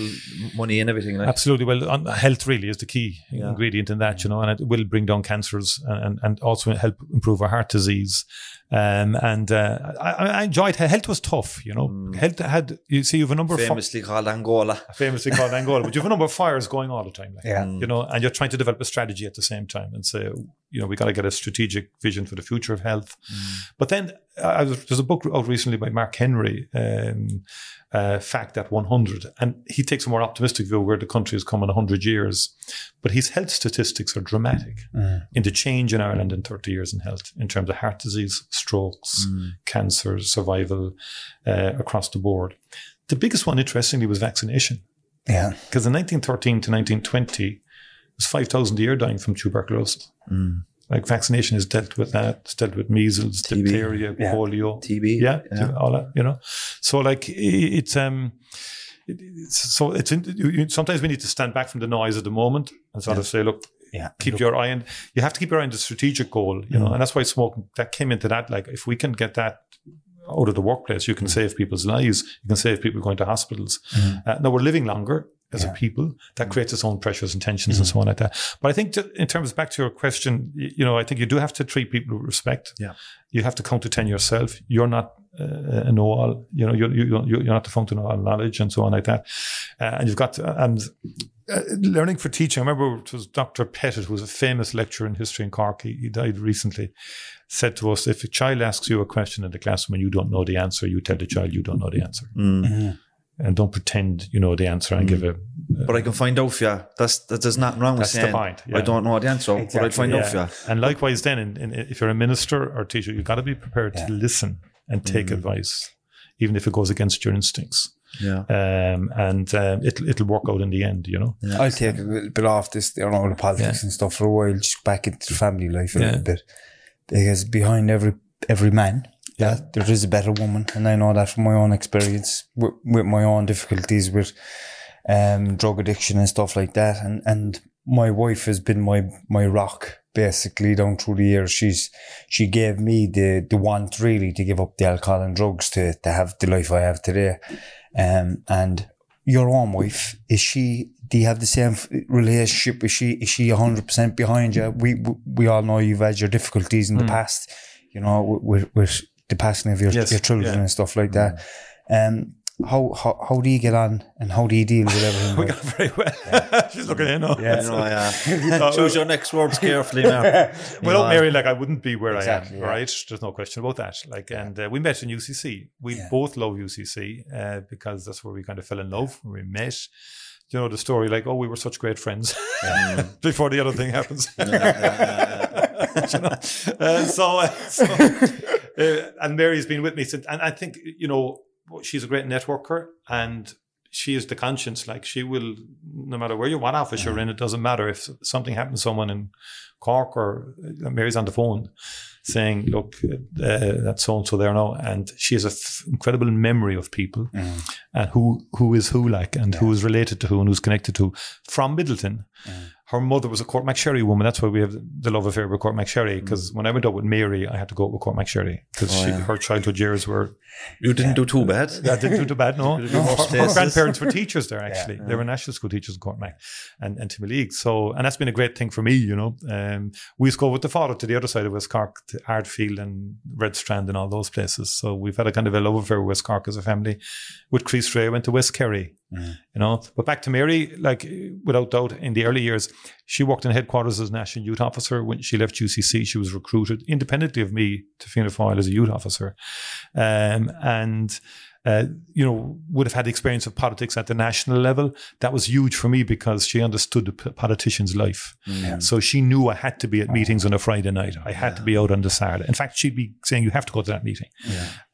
money and everything. Like, Absolutely. Well, on, health really is the key ingredient in that, you know, and it will bring down cancers and, and also help improve our heart disease. Um, and uh, I, I enjoyed health was tough, you know. Health had you see you have a number of fi- famously called Angola. famously called Angola, but you have a number of fires going all the time. Like, Yeah. you know, and you're trying to develop a strategy at the same time and say, you know, we got to get a strategic vision for the future of health. But then uh, I was, there's a book out recently by Mark Henry, um, uh, Fact at 100, and he takes a more optimistic view of where the country has come in 100 years. But his health statistics are dramatic in the change in Ireland in 30 years in health, in terms of heart disease, strokes, cancer, survival uh, across the board. The biggest one, interestingly, was vaccination. yeah. Because in 1913 to 1920, was 5,000 a year dying from tuberculosis. Like vaccination is dealt with that. It's dealt with measles, TB. diphtheria, Yeah. polio. TB. Yeah, Yeah. all that, you know. So like it's um it's, so it's in, you, sometimes we need to stand back from the noise at the moment and sort of say, look, Yeah. keep your eye on you have to keep your eye on the strategic goal, you know, Mm. and that's why smoking that came into that. Like if we can get that out of the workplace, you can Mm. save people's lives, you can save people going to hospitals. Uh, now we're living longer as a people. That Mm. creates its own pressures and tensions and so on like that. But I think that in terms back to your question, y- you know, I think you do have to treat people with respect. Yeah. You have to count to 10 yourself. You're not uh, a know-all, you know, you're, you're, you're not the fountain of all knowledge and so on like that. Uh, and you've got, to, and uh, learning for teaching. I remember it was Dr. Pettit, who was a famous lecturer in history in Cork. He, he died recently. Said to us, if a child asks you a question in the classroom and you don't know the answer, you tell the child you don't know the answer. Mm. And don't pretend you know the answer and give a. But I can find out for you. That's that, there's nothing wrong with That's the saying point, I don't know the answer, but I'd Exactly, find out for Yeah. you. And likewise, then, in, in, if you're a minister or teacher, you've got to be prepared to listen and take advice, even if it goes against your instincts. Yeah. Um, and um, it'll, it'll work out in the end, you know? I'll take a little bit off this, you know, the politics and stuff for a while, just back into family life a Yeah. little bit. Because behind every every man, Yeah. there is a better woman, and I know that from my own experience with, with my own difficulties with um, drug addiction and stuff like that. And and my wife has been my my rock basically down through the years. She's she gave me the the want really to give up the alcohol and drugs to to have the life I have today. Um, and your own wife is she? Do you have the same relationship? Is she is she hundred percent behind you? We we- we all know you've had your difficulties in the past. You know, with, with the passing of your Yes, your children yeah. and stuff like that. Um, how, how how do you get on and how do you deal with everything? We got very well. She's looking in. Oh. Yeah. You know, yeah. Choose your next words carefully, man. Without Mary, like I wouldn't be where Exactly, I am, yeah. right? There's no question about that. Like, and uh, we met in UCC. We Yeah. both love UCC uh, because that's where we kind of fell in love. We met. You know the story, like, oh, we were such great friends before the other thing happens. You know? Uh, so, uh, so uh, and Mary's been with me since, and I think you know she's a great networker, and she is the conscience. Like she will, no matter where you what office you're in, it doesn't matter if something happens to someone in Cork or uh, Mary's on the phone saying, "Look, uh, that's so and so there now," and she has an f- incredible memory of people and who who is who like and who is related to who and who's connected to from Midleton. Her mother was a Courtmacsherry woman. That's why we have the love affair with Courtmacsherry. Because when I went out with Mary, I had to go out with Courtmacsherry because Oh, yeah. her childhood years were You didn't do too bad. that didn't do too bad, no. Her, her grandparents were teachers there, actually. They were national school teachers in Cormac and, and Timoleague. So, and that's been a great thing for me, you know. Um, we used to go with the father to the other side of West Cork, to Ardfield and Red Strand and all those places. So we've had a kind of a love affair with West Cork as a family. With Creastray, I went to West Kerry, you know. But back to Mary, like, without doubt, in the early years, she worked in headquarters as national youth officer. When she left UCC, she was recruited independently of me to Fianna Fáil as a youth officer. Um, and uh, you know, would have had experience of politics at the national level. That was huge for me because she understood the p- politician's life. So she knew I had to be at meetings on a Friday night. I had to be out on the Saturday. In fact, she'd be saying, "You have to go to that meeting,"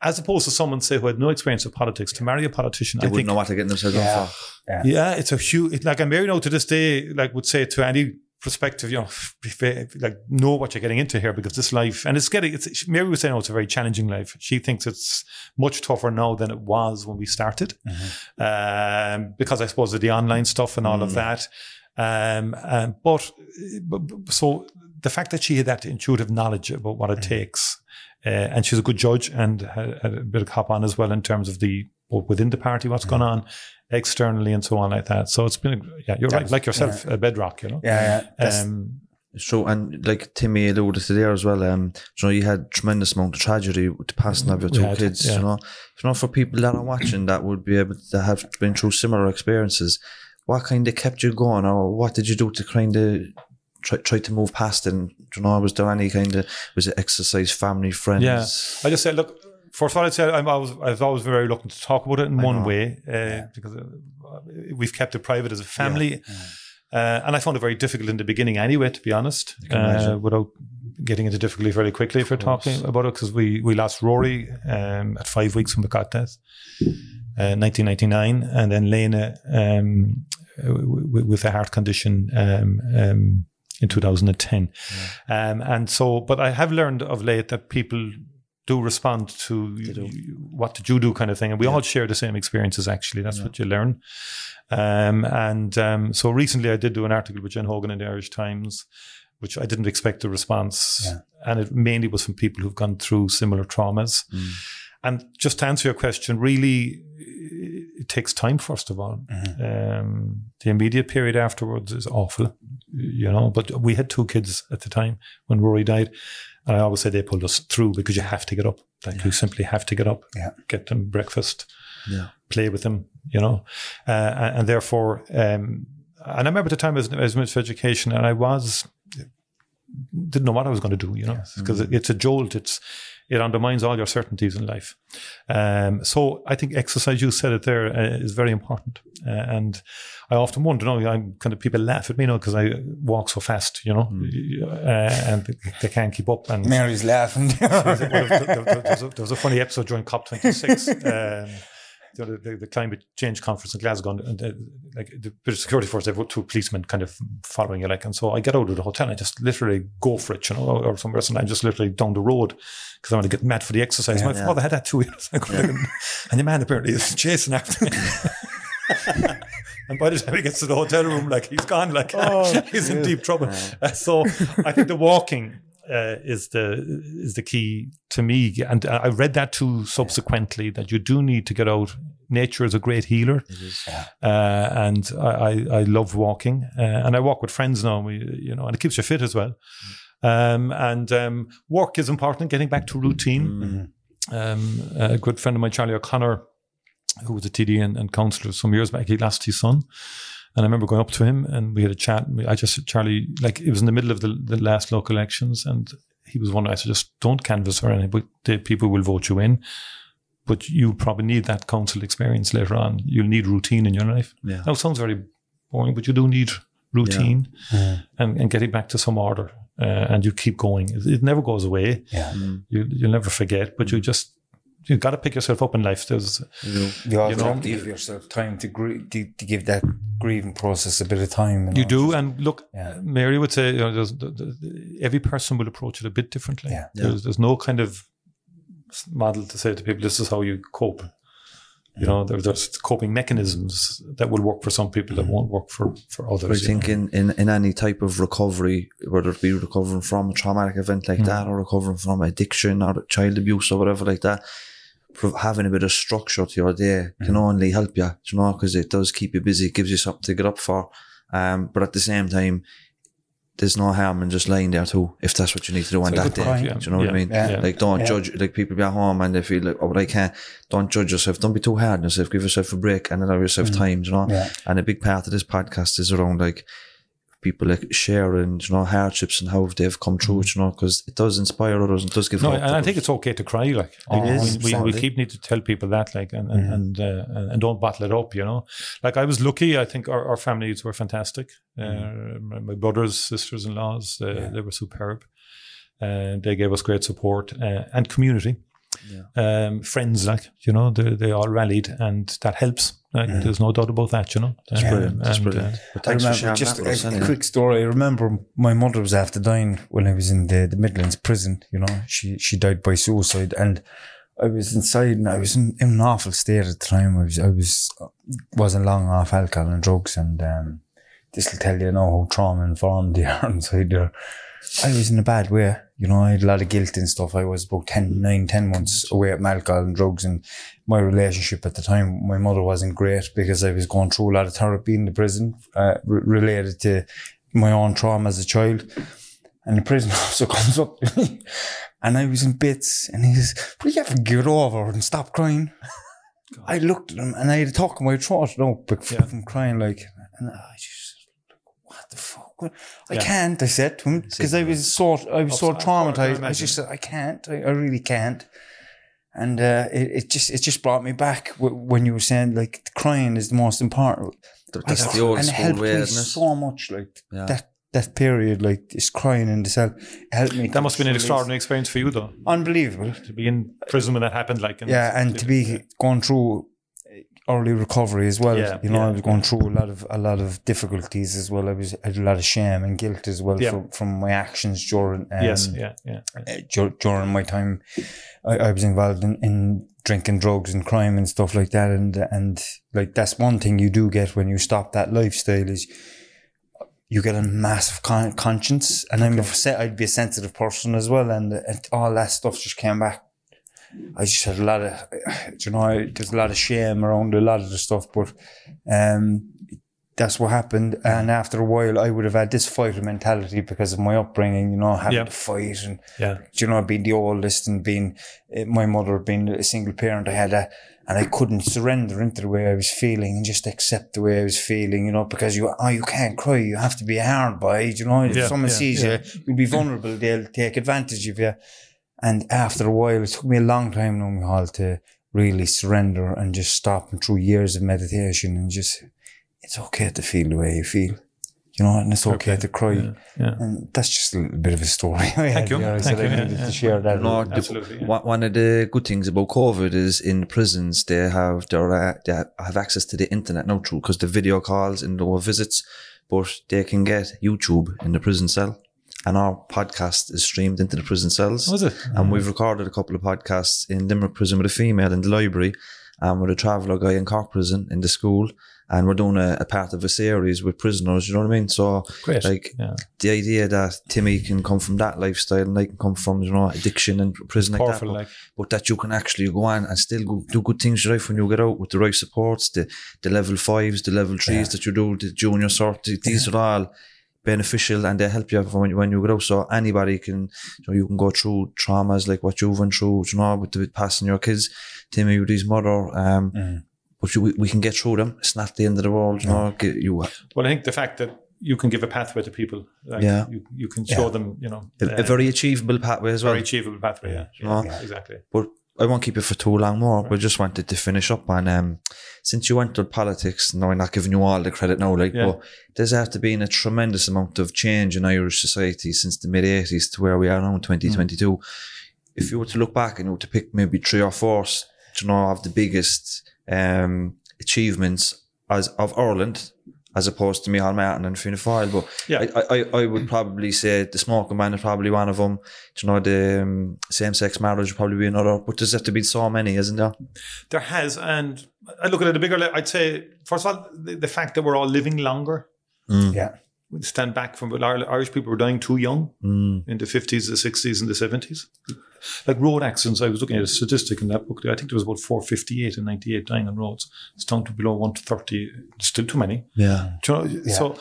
as opposed to someone say who had no experience of politics to marry a politician. They I wouldn't think know what they're getting themselves Yeah. for. yeah, it's a huge. It, like I'm very now to this day, like would say to any prospective, you know, like know what you're getting into here because this life and it's getting. It's Mary was saying, oh, it's a very challenging life. She thinks it's much tougher now than it was when we started, um, because I suppose of the online stuff and all of that. Um, um, but, but so the fact that she had that intuitive knowledge about what it takes. Uh, and she's a good judge and had, had a bit of cop on as well in terms of the within the party what's going on externally and so on like that. So it's been a, yeah, you're right, like yourself, a bedrock, you know. Yeah, yeah. Um, true, and like Timmy alluded to there as well. Um, you know, you had tremendous amount of tragedy with the passing of your two had, kids. yeah. You know, you know, for people that are watching that would be able to have been through similar experiences, what kind of kept you going, or what did you do to kind of try, try to move past? it? And you know, was there any kind of was it exercise, family, friends? Yeah, I just said, look. First of all, I'd say I'm always, I was always very reluctant to talk about it in one know. way uh, because uh, we've kept it private as a family, Uh, and I found it very difficult in the beginning anyway. To be honest, uh, without getting into difficulty very quickly if we're talking about it, because we we lost Rory um, at five weeks from the cot death, uh, 1999, and then Lena um, w- w- with a heart condition um, um, in 2010. Um, and so, but I have learned of late that people do respond to what did you do kind of thing. And we all share the same experiences, actually. That's what you learn. Um, and um, so recently I did do an article with Jen Hogan in the Irish Times, which I didn't expect a response. Yeah. And it mainly was from people who've gone through similar traumas. And just to answer your question, really, it takes time, first of all. Um, the immediate period afterwards is awful, you know. But we had two kids at the time when Rory died. And I always say they pulled us through because you have to get up. Like you simply have to get up, Yeah. get them breakfast, Yeah. play with them, you know. Uh, and, and therefore, um, and I remember the time as, as Minister of Education, and I was didn't know what I was going to do, you know, because it, it's a jolt. It's it undermines all your certainties in life. Um, so I think exercise, you said it there, uh, is very important. Uh, and I often wonder, you know, I'm kind of people laugh at me, you know, because I walk so fast, you know, uh, and they can't keep up. And Mary's laughing. there, there- there- there was a, there was a funny episode during COP26. Um, the, the, the climate change conference in Glasgow, and, and uh, like the British security force, they've got two policemen kind of following you, like, and so I get out of the hotel, and I just literally go for it, you know, or, or somewhere else, and I'm just literally down the road because I want to get mad for the exercise. My father had that two years ago, and the man apparently is chasing after me. And by the time he gets to the hotel room, like he's gone, like Oh, he's in deep trouble. Uh, so I think the walking uh, is the is the key to me. And I read that too subsequently that you do need to get out. Nature is a great healer, uh, and I, I, I love walking. Uh, and I walk with friends now. We, you know, and it keeps you fit as well. Um, and um, work is important. Getting back to routine. Um, a good friend of mine, Charlie O'Connor, who was a TD and, and councillor some years back, he lost his son. And I remember going up to him and we had a chat. I just said, Charlie, like it was in the middle of the, the last local elections, and he was one. I said, just don't canvass for anything, but the people will vote you in. But you probably need that council experience later on. You'll need routine in your life. Yeah. Now, it sounds very boring, but you do need routine and, and getting back to some order. Uh, and you keep going. It, it never goes away. Yeah. You, you'll never forget, but you just, you've got to pick yourself up in life. There's, You also know, to give yourself time to, grie- to to give that grieving process a bit of time. You know, do, just- and look, Yeah. Mary would say, you know, there's, the, the, every person will approach it a bit differently. Yeah. There's, there's no kind of model to say to people, this is how you cope. You know, there, there's coping mechanisms that will work for some people that mm-hmm. won't work for, for others. I think know. in, in, in any type of recovery, whether it be recovering from a traumatic event like mm. that or recovering from addiction or child abuse or whatever like that, pro- having a bit of structure to your day can Hmm. only help you, you know, because it does keep you busy, it gives you something to get up for. Um, but at the same time, there's no harm in just lying there too, if that's what you need to do on It's a that day. point, yeah. Do you know what I mean? Yeah. Like, don't Yeah. judge, like, people be at home and they feel like, oh, but I can't, don't judge yourself. Don't be too hard on yourself. Give yourself a break and allow yourself time, you know? Yeah. And a big part of this podcast is around like people like sharing, you know, hardships and how they've come through, it, you know, because it does inspire others and does give No, hope and I think it's okay to cry. Like It we- is, we, we, keep need to tell people that, like, and and and, uh, and don't bottle it up. You know, like I was lucky. I think our, our families were fantastic. Uh, my, my brothers, sisters, in laws, uh, they were superb. Uh, they gave us great support uh, and community. Um, friends, like you know, they, they all rallied, and that helps. Like, There's no doubt about that. You know, It's Um, brilliant. It's and, brilliant. uh, But I thanks for remember sharing just that with us a, a anyway. quick story. I remember my mother was after dying when I was in the, the Midlands prison. You know, she she died by suicide, and I was inside, and I was in, in an awful state at the time. I was I was wasn't long off alcohol and drugs, and um, this will tell you now how trauma informed they are inside there. I was in a bad way. You know, I had a lot of guilt and stuff. I was about 10, 9, 10 months away from alcohol and drugs. And my relationship at the time, my mother wasn't great because I was going through a lot of therapy in the prison uh, re- related to my own trauma as a child. And the prison officer comes up to me and I was in bits and he says, Will you ever get over and stop crying? I looked at him and I had a talk in my throat, know, but from crying like, and I just, what the fuck? What? I Yeah. can't, I said to him, because I was so, I was so Of course, I traumatized. I just said, I can't, I, I really can't. And uh, it, it just it just brought me back w- when you were saying like crying is the most important. That's I- the old and it school helped way, me isn't it? so much. Like Yeah. that that period, like just crying in the cell, helped me. that must have been an extraordinary experience for you, though, unbelievable. to be in prison when that happened. Like, and Yeah, and to be going through early recovery as well. Yeah, you know, yeah, I was going through a lot of a lot of difficulties as well. I was I had a lot of shame and guilt as well Yeah. from from my actions during. Um, yes, yeah, yeah. uh, during my time, I, I was involved in, in drinking drugs and crime and stuff like that. And, and like, that's one thing you do get when you stop that lifestyle is you get a massive con- conscience. And I'm a, I'd be a sensitive person as well. And, and all that stuff just came back. I just had a lot of, you know, I- there's a lot of shame around a lot of the stuff, but, um, that's what happened. And after a while, I would have had this fighter mentality because of my upbringing, you know, having Yeah. to fight and, Yeah. you know, being the oldest and being uh, my mother being a single parent, I had that, and I couldn't surrender into the way I was feeling and just accept the way I was feeling, you know, because you oh you can't cry, you have to be a hard boy, you know. If Yeah, someone yeah, sees yeah. you, you'll be vulnerable, they'll take advantage of you. And after a while, it took me a long time, now, Micheál, to really surrender and just stop and through years of meditation and just it's okay to feel the way you feel. You know, and it's okay, Okay, to cry. yeah, yeah. And that's just a little bit of a story. Thank you, I thank said you, I yeah, needed yeah. to share that. No, Absolutely, yeah. one- One of the good things about COVID is in prisons they have their, uh, they have access to the internet now true, because the video calls and the visits, but they can get YouTube in the prison cell, and our podcast is streamed into the prison cells. Oh, Was it? And we've recorded a couple of podcasts in Limerick Prison with a female in the library, and with a traveller guy in Cork Prison in the school, and we're doing a, a part of a series with prisoners. You know what I mean? So, Great. like Yeah. the idea that Timmy can come from that lifestyle and they can come from you know addiction and prison like Powerful, that, but, like. but that you can actually go on and still go, do good things in your life when you get out with the right supports, the the level fives, the level threes that you do, the junior cert. th- These are all beneficial and they help you when, when you grow. So anybody can, you know, you can go through traumas like what you've went through, you know, with the passing your kids, Timmy with his mother. Um, Mm. but you, we, we can get through them. It's not the end of the world, you know. You Well, I think the fact that you can give a pathway to people, like Yeah. you, you can show Yeah. them, you know, a, uh, a very achievable pathway as well. very achievable pathway. Yeah, Yeah. yeah, exactly. But I won't keep it for too long more. We just wanted to finish up on um, since you went to politics. Now I'm not giving you all the credit now, like, Yeah. but there's after been a tremendous amount of change in Irish society since the mid '80s to where we are now in 2022. If you were to look back and you were to pick maybe three or four, you know, of the biggest um, achievements as of Ireland. As opposed to Micheál Martin and Fianna Fáil, but Yeah. I, I, I would probably say the smoking ban is probably one of them. Do you know the um, same-sex marriage would probably be another. But there's have to be so many, isn't there? There has, and I look at it a bigger. I'd say first of all, the, the fact that we're all living longer. Yeah. We stand back from but Irish people were dying too young Mm. in the fifties, the sixties, and the seventies. Like road accidents, I was looking at a statistic in that book. I think there was about four fifty eight and ninety eight dying on roads. It's down to below one thirty. Still too many. Yeah. You know, So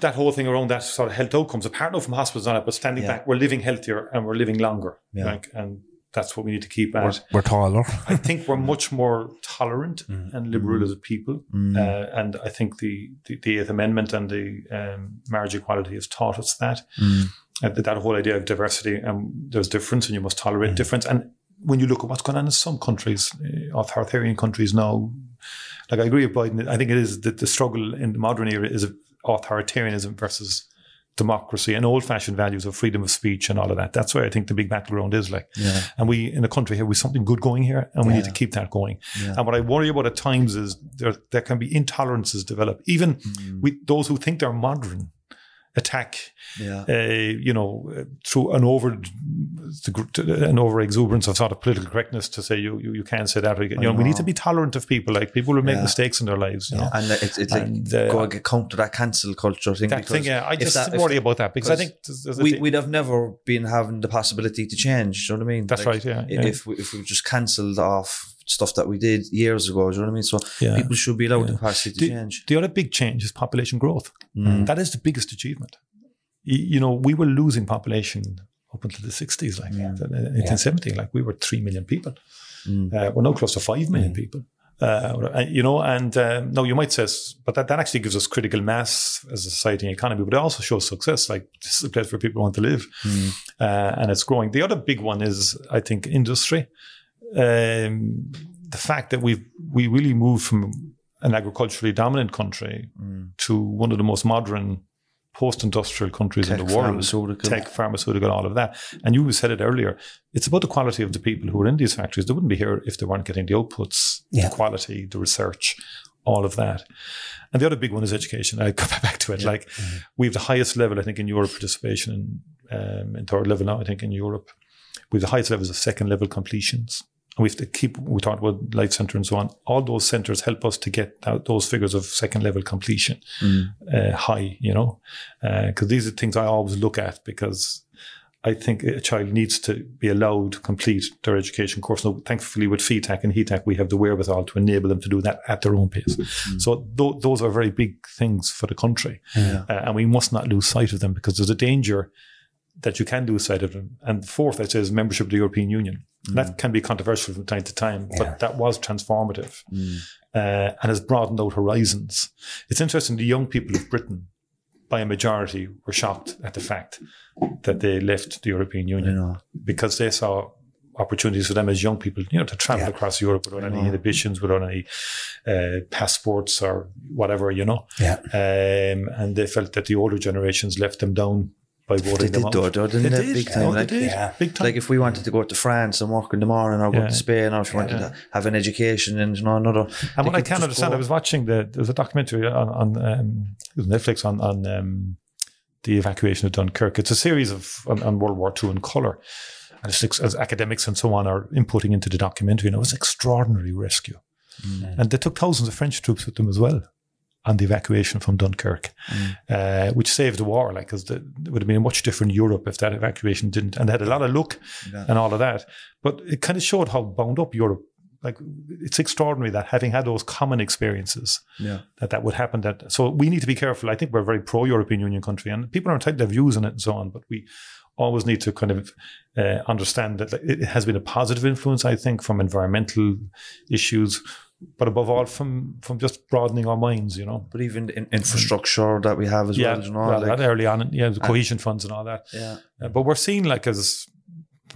that whole thing around that sort of health outcomes, apart now from hospitals on it, but standing Yeah. back, we're living healthier and we're living longer. Yeah. Like, and that's what we need to keep at. We're taller. I think we're much more tolerant and liberal as a people, Mm. uh, and I think the, the the Eighth Amendment and the um, marriage equality has taught us that. That, whole idea of diversity, um, there's difference, and you must tolerate difference. And when you look at what's going on in some countries, uh, authoritarian countries now, like I agree with Biden. I think it is that the struggle in the modern era is authoritarianism versus democracy and old-fashioned values of freedom of speech and all of that. That's where I think the big battleground is. Like, Yeah. and we in a country here with something good going here, and we need to keep that going. Yeah. And what I worry about at times is there there can be intolerances develop. Even Mm. we those who think they're modern attack, Yeah. uh, you know, uh, through an over an over exuberance of sort of political correctness to say you you, you can't say that. You know, we need to be tolerant of people. Like people will make Yeah. mistakes in their lives. You know. And it's, it's like uh, go and counter that cancel culture thing. That thing, yeah. I just that- worry about that because I think there's, there's we, we'd have never been having the possibility to change. Do you know what I mean? That's right, yeah, i- yeah. If we, if we just cancelled off stuff that we did years ago, do you know what I mean? So Yeah. people should be allowed the capacity to the, change. the other big change is population growth. Mm. That is the biggest achievement. You know, we were losing population up until the 60s, like uh, 1870, like we were 3 million people. Mm. Uh, we're now close to 5 million people. Uh, you know, and um, no, you might say, but that, that actually gives us critical mass as a society and economy, but it also shows success. Like, this is a place where people want to live, Mm. uh, and it's growing. The other big one is, I think, industry. Um, the fact that we've we really moved from an agriculturally dominant country Mm. to one of the most modern post-industrial countries in the world, pharmaceutical. tech, pharmaceutical, all of that. And you said it earlier. It's about the quality of the people who are in these factories. They wouldn't be here if they weren't getting the outputs, Yeah. the quality, the research, all of that. And the other big one is education. I come back to it. Like we have the highest level, I think, in Europe participation in, um, in third level now. I think in Europe, we have the highest levels of second level completions. We have to keep. We talked about Life Centre and so on. All those centres help us to get those figures of second level completion Mm. uh, high. You know, because these are things I always look at because I think a child needs to be allowed to complete their education course. Now, thankfully, with FETAC and HETAC, we have the wherewithal to enable them to do that at their own pace. So th- those are very big things for the country, Yeah. uh, and we must not lose sight of them because there's a danger that you can lose sight of them. And fourth, I'd say, is membership of the European Union. That can be controversial from time to time, but that was transformative Mm. uh, and has broadened out horizons. It's interesting, the young people of Britain, by a majority, were shocked at the fact that they left the European Union because they saw opportunities for them as young people, you know, to travel across Europe without any inhibitions, without any uh, passports or whatever, you know. Yeah. Um, and they felt that the older generations left them down by voting They them did though, though, didn't They did. Big time. No, like, they did. Yeah. Big time. like if we wanted to go to France and work in the morning or go Yeah. to Spain or if we wanted Yeah. to have an education and you know another. And what I can understand, go- I was watching the there's a documentary on on um, was Netflix on on um, the evacuation of Dunkirk. It's a series of on, on World War II in color, as, as academics and so on are inputting into the documentary. And it was extraordinary rescue. And they took thousands of French troops with them as well on the evacuation from Dunkirk, uh, which saved the war. Like, because it would have been a much different Europe if that evacuation didn't, and had a lot of luck and all of that. But it kind of showed how bound up Europe. Like, it's extraordinary that having had those common experiences, Yeah. that that would happen. That so we need to be careful. I think we're a very pro European Union country, and people are entitled to have views on it and so on. But we always need to kind of uh, understand that it has been a positive influence. I think from environmental issues, but above all from from just broadening our minds. You know. But even in infrastructure that we have as Yeah, well, you know, well, like, that early on, yeah, the cohesion funds and all that. yeah. Uh, but we're seeing like as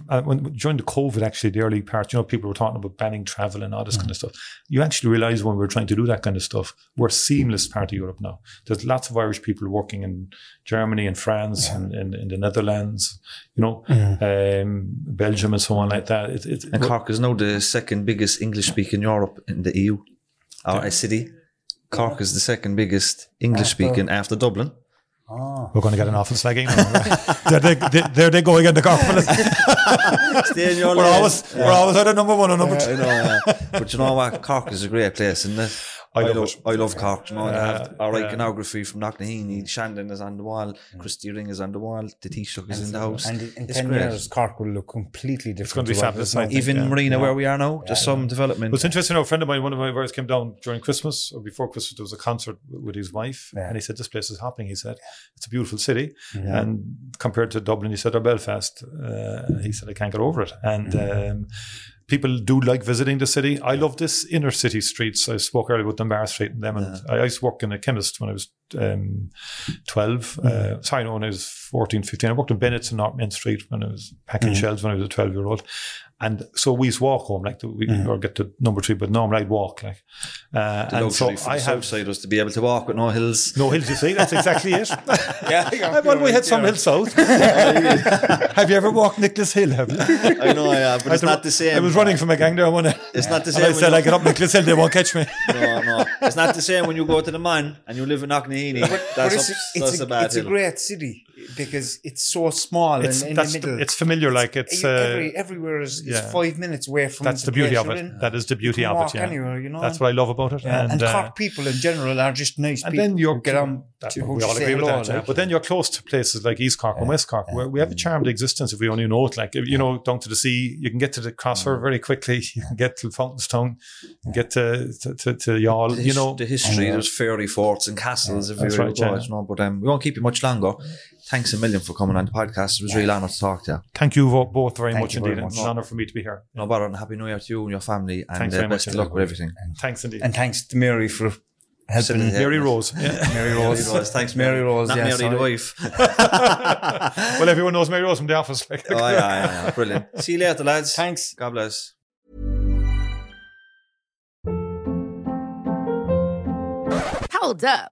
uh, when during the COVID, actually, the early part, you know, people were talking about banning travel and all this kind of stuff. You actually realize when we we're trying to do that kind of stuff, we're a seamless part of Europe now. There's lots of Irish people working in Germany and France and in, in the Netherlands, you know, um, Belgium and so on like that. It, it, And Cork is now the second biggest English speaking Europe in the EU. Our a city. Cork is the second biggest English speaking after Dublin. Oh. we're going to get an awful slagging. there, they, they, there they go again, the Cork. Stay in your We're lane. always, we're always either number one or number I two. know, yeah. But you know what? Cork is a great place, isn't it? I I, love love, it. I love Cork. You know, they have our yeah. iconography from Knocknaheeny, Shandon is on the wall, Christy Ring is on the wall, the Taoiseach is in the house. And in It's 10 great. years, Cork will look completely different. It's going to be what fabulous. is I now. think, Even yeah. Marina, where we are now, there's some development. It's interesting, you know, a friend of mine, one of my brothers came down during Christmas or before Christmas, there was a concert with his wife. Yeah. And he said, This place is happening. He said, It's a beautiful city. And compared to Dublin, he said, or Belfast, uh, he said, I can't get over it. And um, people do like visiting the city. I love this inner city streets. I spoke earlier about Dunbar Street and them. And I used to work in a chemist when I was um, 12. Uh, sorry, no, when I was 14, 15. I worked in Bennett's and North Main Street when I was packing shelves when I was a 12 year old. And so we used to walk home, like, we, or get to number three, but normally I'd walk, like. Uh, the and so luxury for I the have. south side was to be able to walk with no hills. No hills, you see, that's exactly it. yeah, well, we had some hills south. have you ever walked Nicholas Hill? Have you? I know, yeah, but it's I not the same. I was running from a gang there one day. It's not the And same. I said, I get up Nicholas Hill, they won't catch me. no, no, it's not the same when you go to the man and you live in Knocknaheeny. But That's, it's, up, a, that's it's, a, a, bad it's a great city because it's so small It's, and in that's the the- middle. it's familiar, like it's. You- Uh, everywhere is, is yeah. five minutes away from that's the place beauty of it. in. That is the beauty you can of walk it. Yeah, anywhere, you know. that's what I love about it. Yeah, and, And, uh, Cork people in general are just nice and people. then you're get on that- to we all agree with that. yeah. like. But then you're close to places like East Cork and West Cork, where we have a charmed existence if we only know it. Like if, you know, down to the sea, you can get to the Crossford very quickly. You can get to Fountainstown, you get to to, to, to Youghal. The, You know, the history. There's fairy forts and castles That's everywhere right, you go. yeah. But um, we won't keep you much longer. Thanks a million for coming on the podcast. It was really honour to talk to you. thank you both very Thank much you very indeed. much. It's an honour for me to be here. No bother and happy new year to you and your family and Thanks uh, very best much, of luck with everything. Thanks indeed. and thanks to Mary for helping. Mary Rose. Yeah. Mary Rose. Rose. Thanks, Mary Rose. Not yeah, Mary the wife. well, everyone knows Mary Rose from the office. Like. oh, yeah, yeah, yeah. Brilliant. See you later, lads. Thanks. God bless. Hold up.